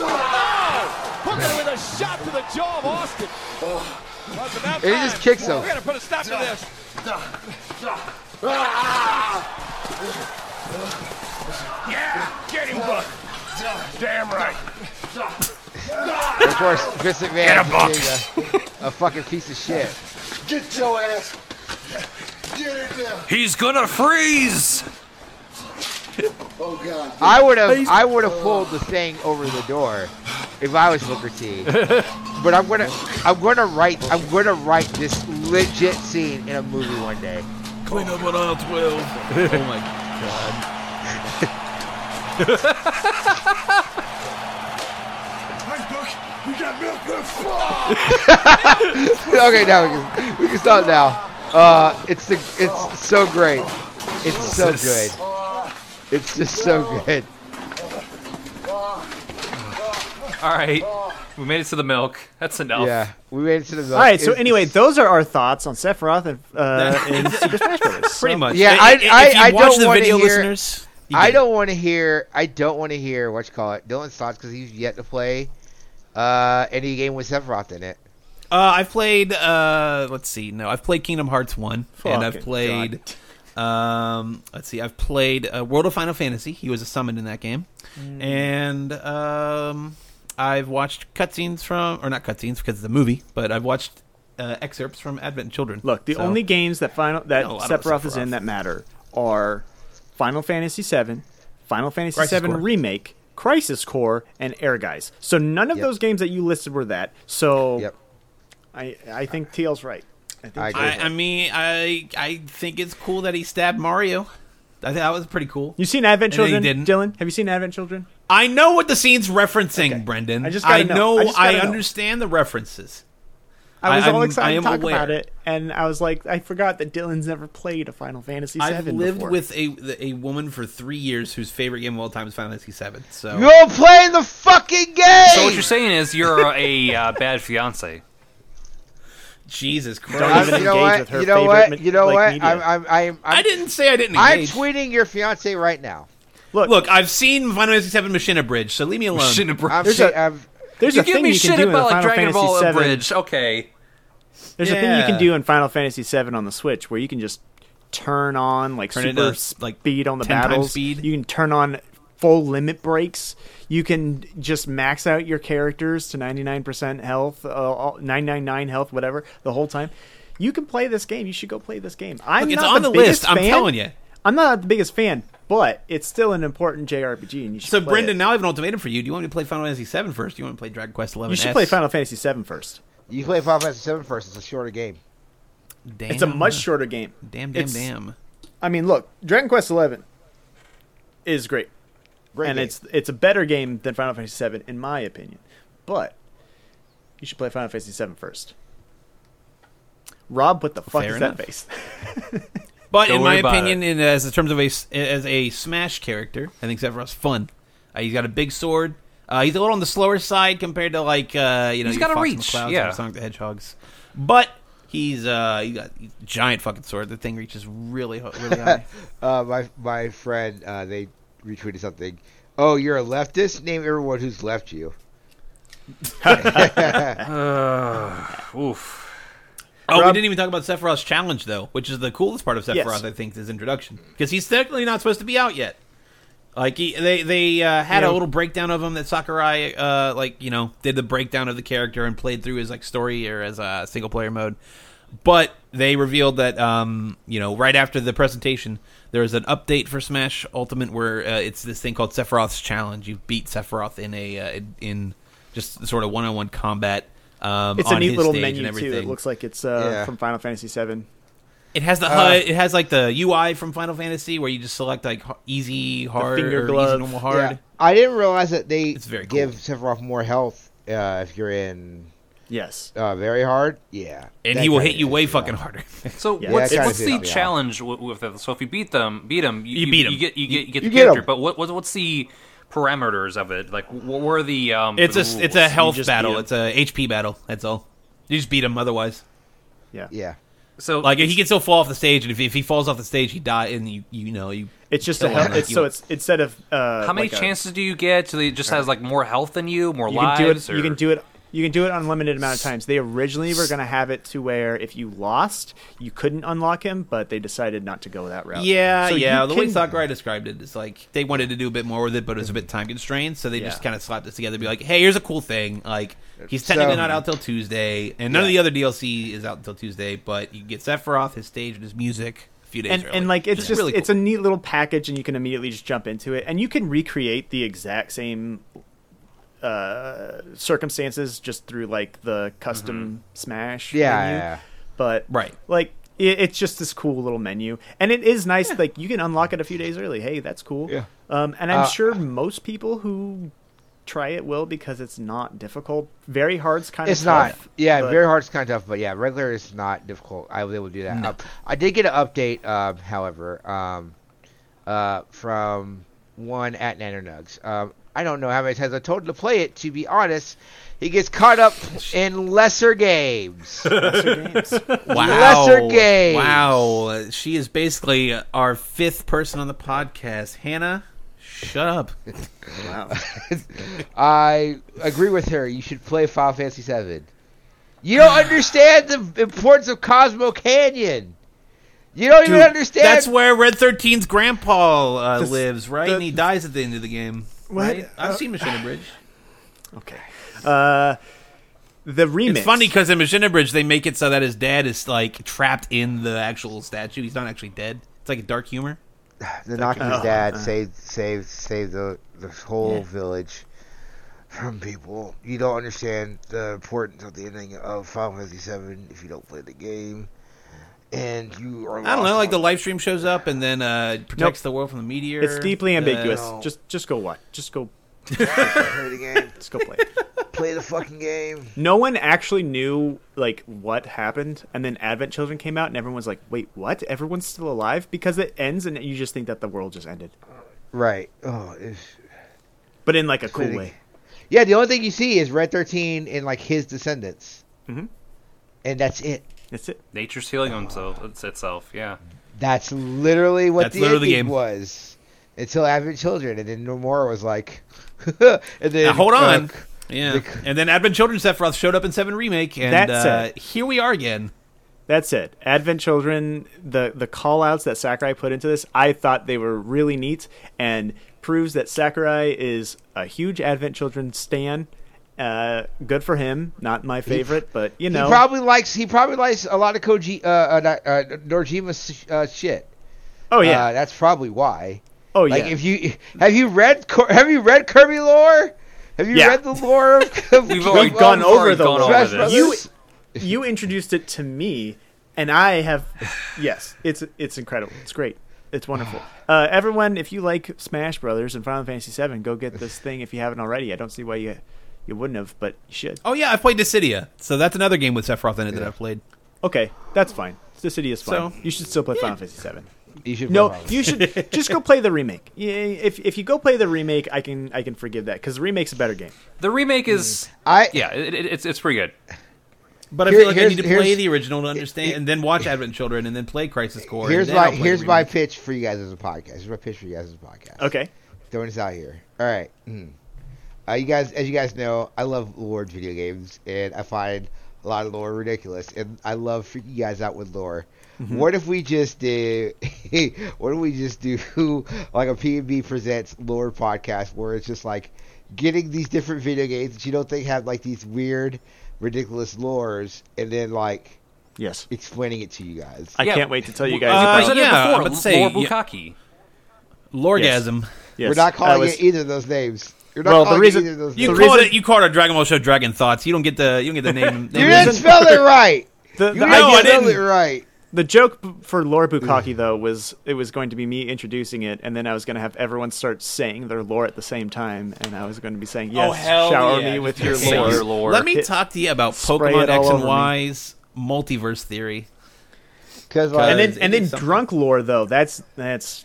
Hooker with a shot to the jaw of Austin. Oh. That's about And he just kicks him. We gotta put a stop to this. Yeah, get him, Buck. Damn right. Of course, Vince McMahon is being a, a fucking piece of shit. Get your ass. Get it there. He's gonna freeze. Oh, God. I would have I would have pulled the thing over the door if I was Booker T. but I'm gonna I'm gonna write I'm gonna write this legit scene in a movie one day. Clean up on aisle 12. oh my god. Hey, Buck. We got milk left. okay, now we can we can stop now. Uh, it's the it's so great. It's so good. It's just so good. All right, we made it to the milk. That's enough. Yeah, we made it to the. milk. All right, so It's- anyway, those are our thoughts on Sephiroth and, uh, in Super Smash Bros. Pretty So- much. Yeah, I, I- if I- you I watch don't the wanna video, hear- listeners. you I get it. don't want to hear. I don't want to hear what you call it. Dylan's thoughts because he's yet to play uh, any game with Sephiroth in it. Uh, I've played. Uh, let's see. No, I've played Kingdom Hearts one, and I've Fucking played. Um, let's see. I've played uh, World of Final Fantasy. He was a summon in that game, Mm. and um, I've watched cutscenes from, or not cutscenes because it's a movie, but I've watched uh, excerpts from Advent Children. Look, the So- only games that final that No, I Sephiroth is in that matter are Final Fantasy VII, Final Fantasy Crisis VII Core. Remake, Crisis Core, and Ehrgeiz. So none of Yep. those games that you listed were that. So Yep. I I think TL's right. I think I agree. I, I mean, I I think it's cool that he stabbed Mario. I think that was pretty cool. you seen Advent And he Children, didn't. Dylan? Have you seen Advent Children? I know what the scene's referencing, Okay. Brendan. I just gotta I know. know. I just I, know. understand the references. I was I- all I'm- excited I to talk aware. about it, and I was like, I forgot that Dylan's never played a Final Fantasy VII I've lived before. with a a woman for three years whose favorite game of all time is Final Fantasy VII. So You're playing the fucking game. So what you're saying is you're a uh, bad fiance. Jesus Christ! Don't Christ, even you know engage what? with her You know favorite what? me- You know like, what? media. I'm, I'm, I'm, I'm, I didn't say I didn't I'm tweeting your fiance right now. Look, Look, I've seen Final Fantasy VII Machinabridged, so leave me alone. Shouldn't have There's saying, a- I'm there's you a give thing me you can shit do in about like Final Dragon Fantasy Ball VII. Bridge. Okay. There's a thing you can do in Final Fantasy VII on the Switch where you can just turn on like Turn super to, like, speed on the 10 times battles. speed. You can turn on full limit breaks. You can just max out your characters to 99% health, uh, 999 health, whatever, the whole time. You can play this game. You should go play this game. I'm Look, it's not on the, the list. biggest I'm fan. telling you. I'm not the biggest fan, but it's still an important JRPG, and you should. So, play Brendan, it. now I have an ultimatum for you. Do you want me to play Final Fantasy VII first? Do you want to play Dragon Quest XI? you should play Final Fantasy VII first. you play Final Fantasy VII first. It's a shorter game. Damn. It's a much shorter game. Damn, damn, it's- damn. I mean, look, Dragon Quest XI is great. Great and game. it's it's a better game than Final Fantasy VII, in my opinion. But you should play Final Fantasy VII first. Rob, what the fuck Fair is enough. that face? But Don't in my opinion, in as in terms of a s- as a Smash character, I think Sephiroth's fun. Uh, he's got a big sword. Uh, he's a little on the slower side compared to like uh, you know he's got a reach, McClouds yeah. or Sonic the Hedgehogs, but he's uh he got a giant fucking sword. The thing reaches really really high. Uh, my my friend, uh, they retweeted something. Oh, you're a leftist. Name everyone who's left you. Oof. Oh, we didn't even talk about Sephiroth's challenge though, which is the coolest part of Sephiroth. Yes. I think his introduction because he's technically not supposed to be out yet. Like he, they they uh, had Yeah. a little breakdown of him that Sakurai uh, like you know did the breakdown of the character and played through his like story or as a single player mode. But they revealed that um, you know right after the presentation there was an update for Smash Ultimate where uh, it's this thing called Sephiroth's Challenge. You beat Sephiroth in a uh, in just sort of one on one combat. Um, It's a neat his little menu too. It looks like it's uh, Yeah. from Final Fantasy VII. It has the HUD, it has like the UI from Final Fantasy where you just select like easy, hard, or glove. easy, normal, hard. Yeah, I didn't realize that they It's very give cool. Sephiroth more health uh, if you're in Yes. uh, very hard. Yeah, And That he will hit you way fucking off. harder. So Yeah, what's that kinda what's pisses the me off. challenge with, with that? So if you beat them, beat them, you, You beat 'em. You get you get you get You the get 'em. character. But what, what what's the parameters of it? Like what were the um? it's the a it's a rules? health just battle. him. It's a HP battle. That's all. You just beat him otherwise. Yeah. Yeah, So Like he can still fall off the stage, and if, if he falls off the stage, he die, and you you know you. It's just a kill health. It's, so it's instead of uh, how many like a- chances do you get? So they just has like more health than you, more you can lives? do it. You or- can do it. You can do it unlimited amount of times. They originally were going to have it to where if you lost, you couldn't unlock him, but they decided not to go that route. Yeah, So yeah. you The way can- Sakurai described it is like they wanted to do a bit more with it, but it was a bit time constrained, so they Yeah. just kind of slapped this together. and Be like, hey, here's a cool thing. Like he's technically So- not out till Tuesday, and none of the other DLC is out until Tuesday. But you get Sephiroth, his stage, and his music a few days and and like it's which is just really it's a neat little package, and you can immediately just jump into it, and you can recreate the exact same uh, circumstances just through like the custom Smash. yeah, menu. yeah. but right. like it, it's just this cool little menu, and it is nice. Like you can unlock it a few days early. Hey, that's cool. Yeah. Um, and I'm Uh, sure most people who try it will because it's not difficult. Very hard's kind It's of not. tough, Yeah, but- very hard's kind of tough, but yeah, regular is not difficult. I was able to do that. Uh, I did get an update, um, however, um, uh, from one at Nanonugs. Um, I don't know how many times I told him to play it. To be honest, he gets caught up in lesser games. Lesser games. Wow. Lesser games. Wow. Uh, She is basically our fifth person on the podcast. Hannah, shut up. Wow. I agree with her. You should play Final Fantasy VII. You don't understand the importance of Cosmo Canyon. You don't even understand. That's where Red 13's grandpa uh, The- lives, right? the- and he dies at the end of the game. What? Right? I've Uh, seen Machinabridged. Okay. Uh, the remix. It's funny because in Machinabridged they make it so that his dad is like trapped in the actual statue. He's not actually dead. It's like a dark humor. the Nanaki's Oh, dad uh. saved saved saved the the whole Yeah. village from people. You don't understand the importance of the ending of Final Fantasy VII if you don't play the game, and you are. I don't know. Like the on- Lifestream shows up and then uh, protects the world from the meteor. It's deeply Uh, ambiguous. no. Just just go what? Just go. play the game. Just go play. it. Play the fucking game. no one actually knew like what happened, and then Advent Children came out, and everyone was like, "Wait, what? Everyone's still alive?" Because it ends, and you just think that the world just ended, Right. Oh, it's, but in like a cool Fitting. way. yeah. The only thing you see is Red Thirteen and like his descendants, Mhm. and that's it. That's it. Nature's healing himself, it's itself. Yeah. That's literally what That's the literally the game. was. Until Advent Children, and then Nomura was like, and then Now, hold on. uh, Yeah. the- and then Advent Children Sephiroth showed up in Seven Remake, and That's uh, it. here we are again. That's it. Advent Children, the the call outs that Sakurai put into this, I thought they were really neat and proves that Sakurai is a huge Advent Children stan. Uh, good for him. Not my favorite, but you know, he probably likes he probably likes a lot of Koji uh, uh, not- uh Norjima's uh, shit. oh yeah, uh, that's probably why. oh Like yeah. if you have you read have you read Kirby lore? Have you Yeah. read the lore of? of We've of- already of gone over the lore. Smash over Brothers? You you introduced it to me, and I have yes, it's it's incredible. It's great. It's wonderful. Uh, everyone, if you like Smash Brothers and Final Fantasy VII, go get this thing if you haven't already. I don't see why you you wouldn't have, but you should. Oh yeah, I've played Dissidia, so that's another game with Sephiroth in it that I've played. Okay, that's fine. Dissidia is fine. So- you should still play Final Fantasy VII. You should No, you should just go play the remake. Yeah, if if you go play the remake, I can I can forgive that because the remake's a better game. The remake is I yeah, it, it, it's it's pretty good. But I feel like I need to play the original to understand, and then watch Advent Children, and then play Crisis Core. here's and then my here's my pitch for you guys as a podcast. Here's my pitch for you guys as a podcast. Okay, throwing this out here. All right. Mm. Uh, you guys, as you guys know, I love lore in video games, and I find a lot of lore ridiculous, and I love freaking you guys out with lore. What if we just did? what if we just do like a P&B presents lore podcast where it's just like getting these different video games that you don't think have like these weird, ridiculous lores, and then like yes, explaining it to you guys. I Yeah. can't wait to tell you Uh, guys. We about presented yeah, before, I'm say, Lore yeah. Lorgasm. yes, We're not calling was- it either of those names. You're not Well, the reason- it either of those You The called reason- it. You called our Dragon Ball show Dragon Thoughts. You don't get the. You don't get the name. You name didn't spell it right. The, You the, didn't I spell didn't. it right. the joke for Lore Bukaki though was it was going to be me introducing it, and then I was going to have everyone start saying their lore at the same time, and I was going to be saying, oh, "Yes, Oh, hell shower yeah. me with your say lore." your lore. Let me Hit- talk to you about spray Pokemon X and over me. Y's multiverse theory. Because And then and then something. drunk lore though. That's that's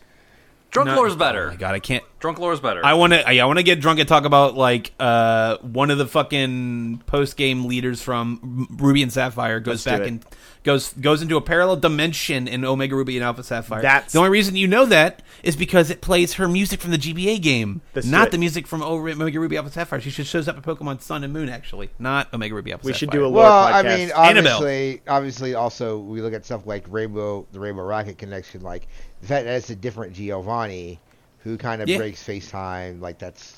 Drunk Not- Lore's Oh better. my god, I can't. Drunk lore is better. I want to. I want to get drunk and talk about like uh, one of the fucking post game leaders from Ruby and Sapphire goes Let's back and goes goes into a parallel dimension in Omega Ruby and Alpha Sapphire. That's- the only reason you know that is because it plays her music from the GBA game, Let's not it. the music from O- Omega Ruby Alpha Sapphire. She just shows up in Pokemon Sun and Moon, actually, not Omega Ruby Alpha. we should do a lore well, I podcast. mean, Anabel. obviously, obviously, also we look at stuff like Rainbow, the Rainbow Rocket connection, like the fact that it's a different Giovanni who kind of Yeah. breaks FaceTime, like that's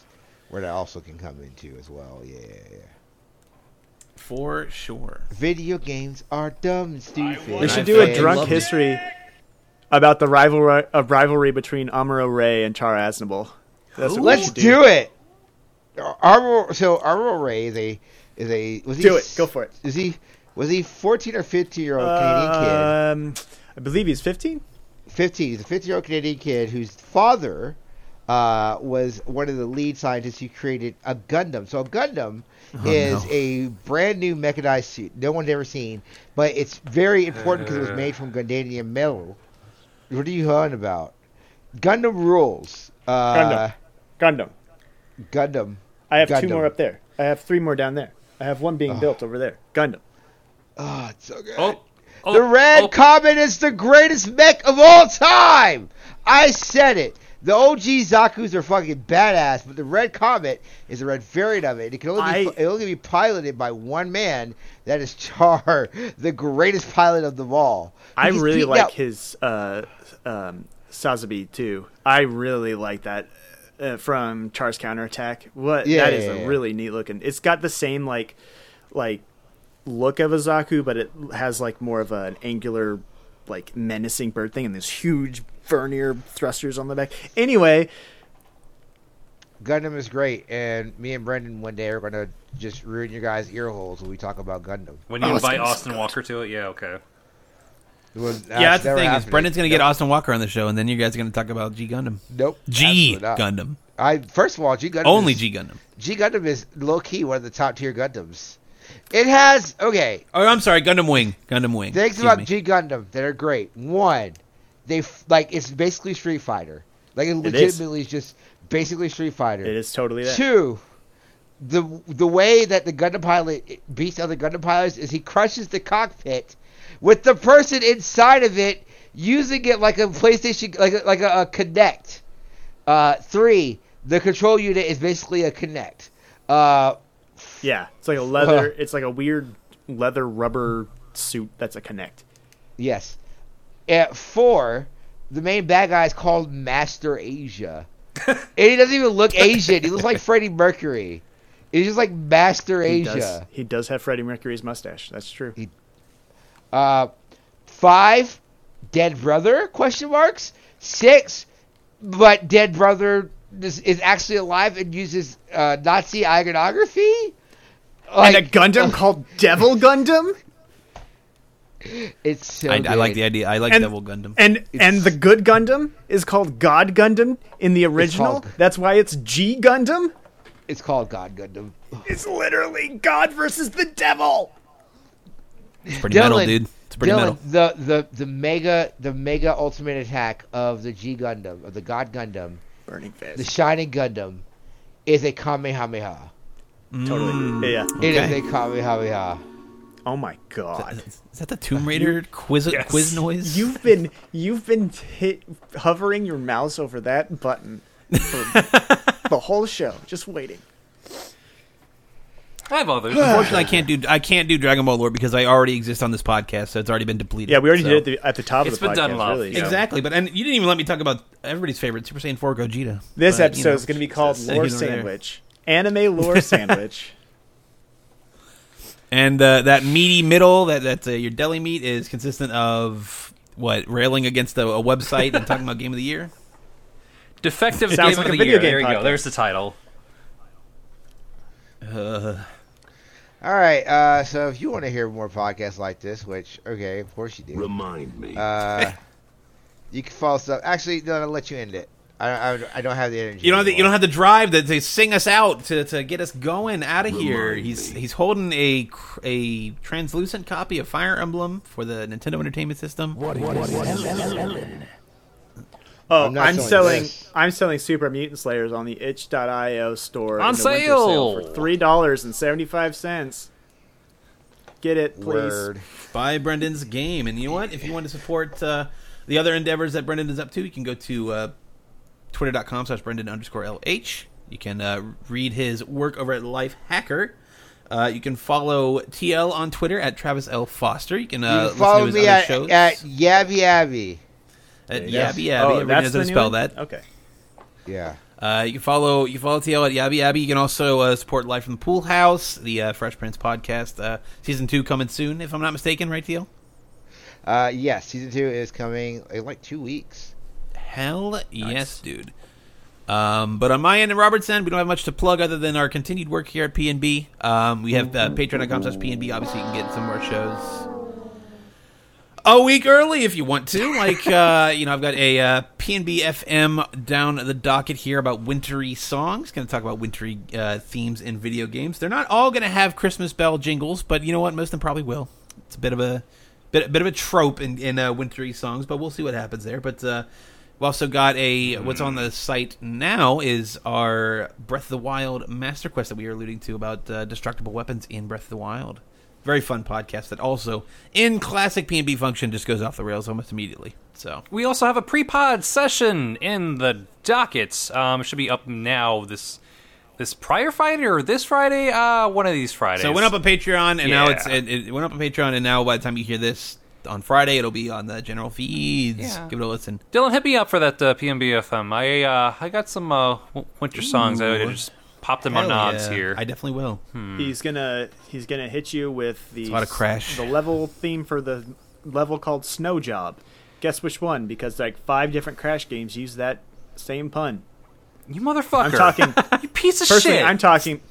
where that also can come into as well. Yeah, yeah, yeah. For sure. Video games are dumb and stupid. we should do a drunk loved it. history about the rivalry of rivalry between Amuro Ray and Char Aznable. That's what Let's should do it. Arbor, so Arbor Ray is a is a was he Do it. Go for it. Is he was he fourteen or fifteen year old Canadian kid? Um, I believe he's 15. 15. He's a 15 year old Canadian kid whose father uh, was one of the lead scientists who created a Gundam. So a Gundam is a brand new mechanized suit no one's ever seen, but it's very important because it was made from Gundanium metal. What are you on about? Gundam rules. Uh, Gundam. Gundam. I have two more up there. I have three more down there. I have one being built over there. Gundam. Oh, it's so good. Oh, oh, the Red oh. Comet is the greatest mech of all time. I said it. The OG Zaku's are fucking badass, but the Red Comet is a red variant of it. It can only be, I- it only be piloted by one man. That is Char, the greatest pilot of them all. I He's really like out- his uh, um, Sazabi too. I really like that uh, from Char's counterattack. What Yeah, that is yeah, a yeah. really neat looking. It's got the same like like look of a Zaku, but it has like more of an angular, like menacing bird thing, and this huge vernier thrusters on the back. Anyway, Gundam is great, and me and Brendan one day are gonna just ruin your guys' ear holes when we talk about Gundam. When you Oh, invite gonna be so Austin Walker to it, yeah, okay. Well, yeah, that's the never thing is happening. Brendan's going to get Austin Walker on the show, and then you guys are going to talk about G Gundam. Nope. G. Gundam. I first of all, G Gundam Only is- G Gundam. G Gundam is low key one of the top tier Gundams. It has okay Oh, I'm sorry, Gundam Wing. Gundam Wing. things Excuse about me. G Gundam that are great. One, they like it's basically Street Fighter. Like it is. legitimately is just basically Street Fighter. it is totally that. Two, the the way that the Gundam pilot beats other Gundam pilots is he crushes the cockpit with the person inside of it using it like a PlayStation, like a, like a, a Kinect. Uh, three, the control unit is basically a Kinect. Uh, Yeah, it's like a leather. it's like a weird leather rubber suit that's a Kinect. yes. At four, the main bad guy is called Master Asia, and he doesn't even look Asian. He looks like Freddie Mercury. He's just like Master He Asia. does. He does have Freddie Mercury's mustache. That's true. Uh, five, dead brother? Question marks. Six, but dead brother is, is actually alive and uses uh, Nazi iconography. and a Gundam uh, called Devil Gundam. It's so I, I like the idea. I like And- Devil Gundam. And and the good Gundam is called God Gundam in the original. called- That's why it's G Gundam. It's called God Gundam. It's literally God versus the devil. It's pretty metal, dude. It's pretty Dylan, metal. the, the the mega the mega ultimate attack of the G Gundam of the God Gundam, Burning Fist, the. Shining Gundam, is a Kamehameha. Totally. Mm. Yeah. It is Okay. a Kamehameha. Oh my god. Is that the Tomb Raider quiz Yes. quiz noise? You've been you've been hit hovering your mouse over that button for the whole show, just waiting. I have others. Unfortunately, I can't do I can't do Dragon Ball lore because I already exist on this podcast, so it's already been depleted. Yeah, we already so- did it at the, at the top It's of the been podcast. done, love. really. Yeah. Exactly, but and you didn't even let me talk about everybody's favorite Super Saiyan 4 Gogeta. This But, you episode know, is going to be called Jesus. Lore He's over there. Sandwich. Anime Lore Sandwich. And uh, that meaty middle, that that uh, your deli meat is consistent of what railing against a, a website and talking about game of the year. Defective Sounds game like of a the video year. game There you podcast. go. There's the title. Uh, All right, uh, so if you want to hear more podcasts like this, which okay, of course you do. Remind me. Uh, you can follow stuff. Actually, no, I'll let you end it. I, I, I don't have the energy. you don't have the, you don't have the drive to, to sing us out to, to get us going out of here. Remind He's me. he's holding a a translucent copy of Fire Emblem for the Nintendo Entertainment System. Oh, I'm I'm, selling selling. this. I'm selling Super Mutant Slayers on the itch.io store On in the winter sale! for three dollars and seventy five cents. Get it, please. Word. Buy Brendan's game, and you know what? If you want to support uh, the other endeavors that Brendan is up to, you can go to uh, twitter.com slash Brendan underscore LH. You can uh, read his work over at Life Hacker. Uh, you can follow TL on Twitter at Travis L. Foster. You can, uh, You can listen follow to his me other at, shows at Yabby Yabby. at Yes. Yabby Yabby. Oh, Everybody that's knows the how to new spell one? that. Okay. Yeah. Uh, you can follow you can follow TL at Yabby Yabby. You can also uh, support Life from the Pool House, the uh, Fresh Prince podcast. Uh, season two coming soon, if I'm not mistaken, right, TL? Uh, yes, season two is coming in like two weeks. Hell yes, dude. Um, but on my end and Robert's end, we don't have much to plug other than our continued work here at PNB. Um, we have uh, patreon.com slash PNB. Obviously, you can get some more shows a week early if you want to. Like, uh, you know, I've got a uh, PNB FM down the docket here about wintry songs. Going to talk about wintry uh, themes in video games. They're not all going to have Christmas bell jingles, but you know what? Most of them probably will. It's a bit of a bit, bit of a trope in, in uh, wintry songs, but we'll see what happens there. But uh, We also got a what's on the site now is our Breath of the Wild Master Quest that we were alluding to about uh, destructible weapons in Breath of the Wild. Very fun podcast that also in classic P&B function just goes off the rails almost immediately. So We also have a pre-pod session in the dockets. Um, should be up now this this prior Friday or this Friday. Uh, one of these Fridays. So it went up on Patreon, and now it's it, it went up on Patreon, and now by the time you hear this on Friday, it'll be on the general feeds. Yeah. Give it a listen. Dylan, hit me up for that uh, PNB FM. I uh, I got some uh, winter songs. I Ooh. just popped them on Hell nods yeah. here. I definitely will. He's gonna he's gonna hit you with the a lot of Crash. the level theme for the level called Snow Job. Guess which one? Because like five different Crash games use that same pun. you motherfucker! I'm talking you piece of personally. shit. I'm talking.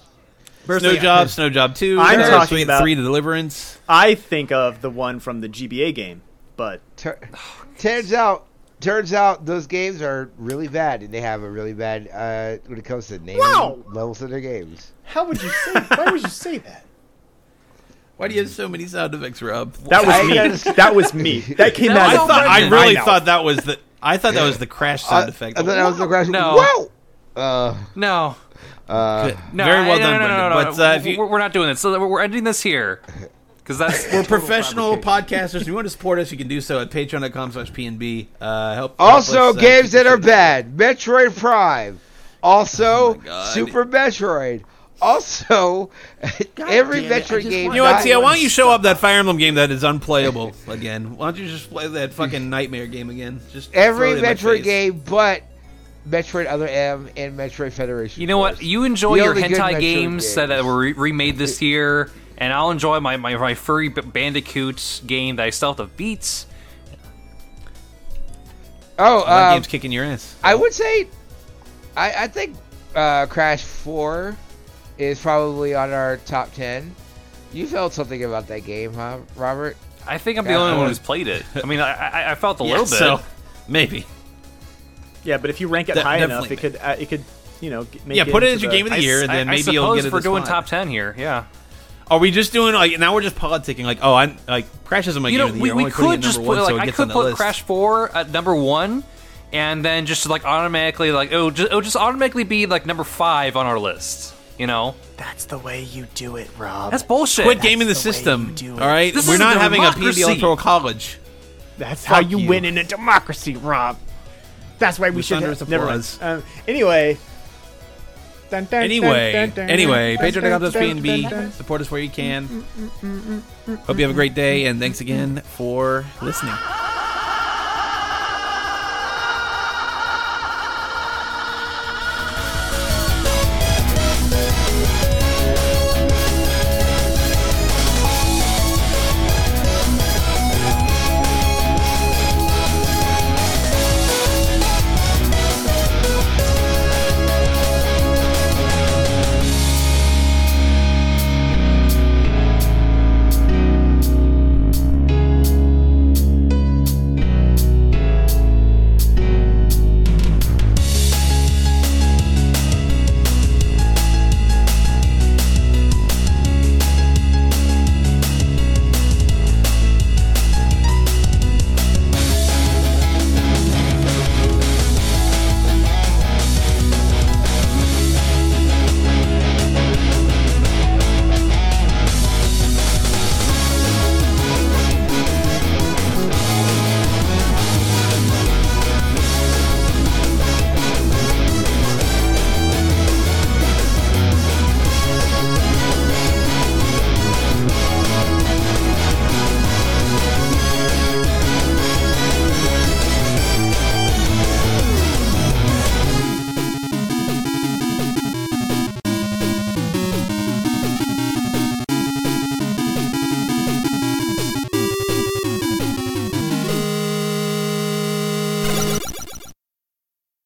Snow Personally, Job, Snow Job Two. I'm Star talking Suite about- Three: The Deliverance. I think of the one from the GBA game, but Tur- turns out, turns out those games are really bad, and they have a really bad uh, when it comes to naming Wow. levels of their games. how would you say? why would you say that? Why do you have so many sound effects, Rob? That was I me. gotta- That was me. That came That out. I of thought I my really mouth. thought that was the. I thought that was the crash sound Uh, effect. I thought that was the crash. No. Whoa. Uh, no, uh, no, Very well no, done, no, no, Brendan. no, no, But, uh, you- we're, we're not doing this. So we're, we're ending this here because that's We're professional podcasters. If you want to support us, you can do so at patreon.com slash PNB. Uh, help, help also, us, uh, games keep that are bad. Metroid Prime. Also, Oh. Super Metroid. Also, every it, Metroid game. want- You know what, not- Tia? Why don't you show up that Fire Emblem game that is unplayable again? Why don't you just play that fucking Nightmare game again? Just every throw it in my Metroid game, but Metroid Other M and Metroid Federation. You know what? You enjoy The your hentai Metroid games that games. were re- remade this year, and I'll enjoy my, my, my furry B- Bandicoot game that I still have to beat. Oh, that um, game's kicking your ass. I would say, I, I think uh, Crash Four is probably on our top ten. You felt something about that game, huh, Robert? I think I'm the Yeah, only one who's played it. I mean, I, I, I felt a Yeah, little bit. So maybe. Yeah, but if you rank it De- high enough, definitely. it could uh, it could you know g- make Yeah, put it into as your game of the I year, s- and then I- I maybe you'll get it. we're this doing spot. top ten here. Yeah. Are we just doing like now? We're just politicking. Like, oh, I'm like Crash isn't my you game know, of the we, year. I'm we putting it could just number put one, so like it I gets could on the put list. Crash Four at number one, and then just like automatically like oh just oh just automatically be like number five on our list. You know, That's the way you do it, Rob. that's bullshit. Quit gaming the the system. do it. All right, This we're isn't not a having a PB democracy. Electoral College. That's how you, you. win in a democracy, Rob. That's why we should. Have, never mind. applause. Um, anyway. Dun, dun, Anyway, dun, anyway, patreon.com slash PNB. Support us where you can. Mm, mm, mm, Hope you have a great day, and thanks again for listening.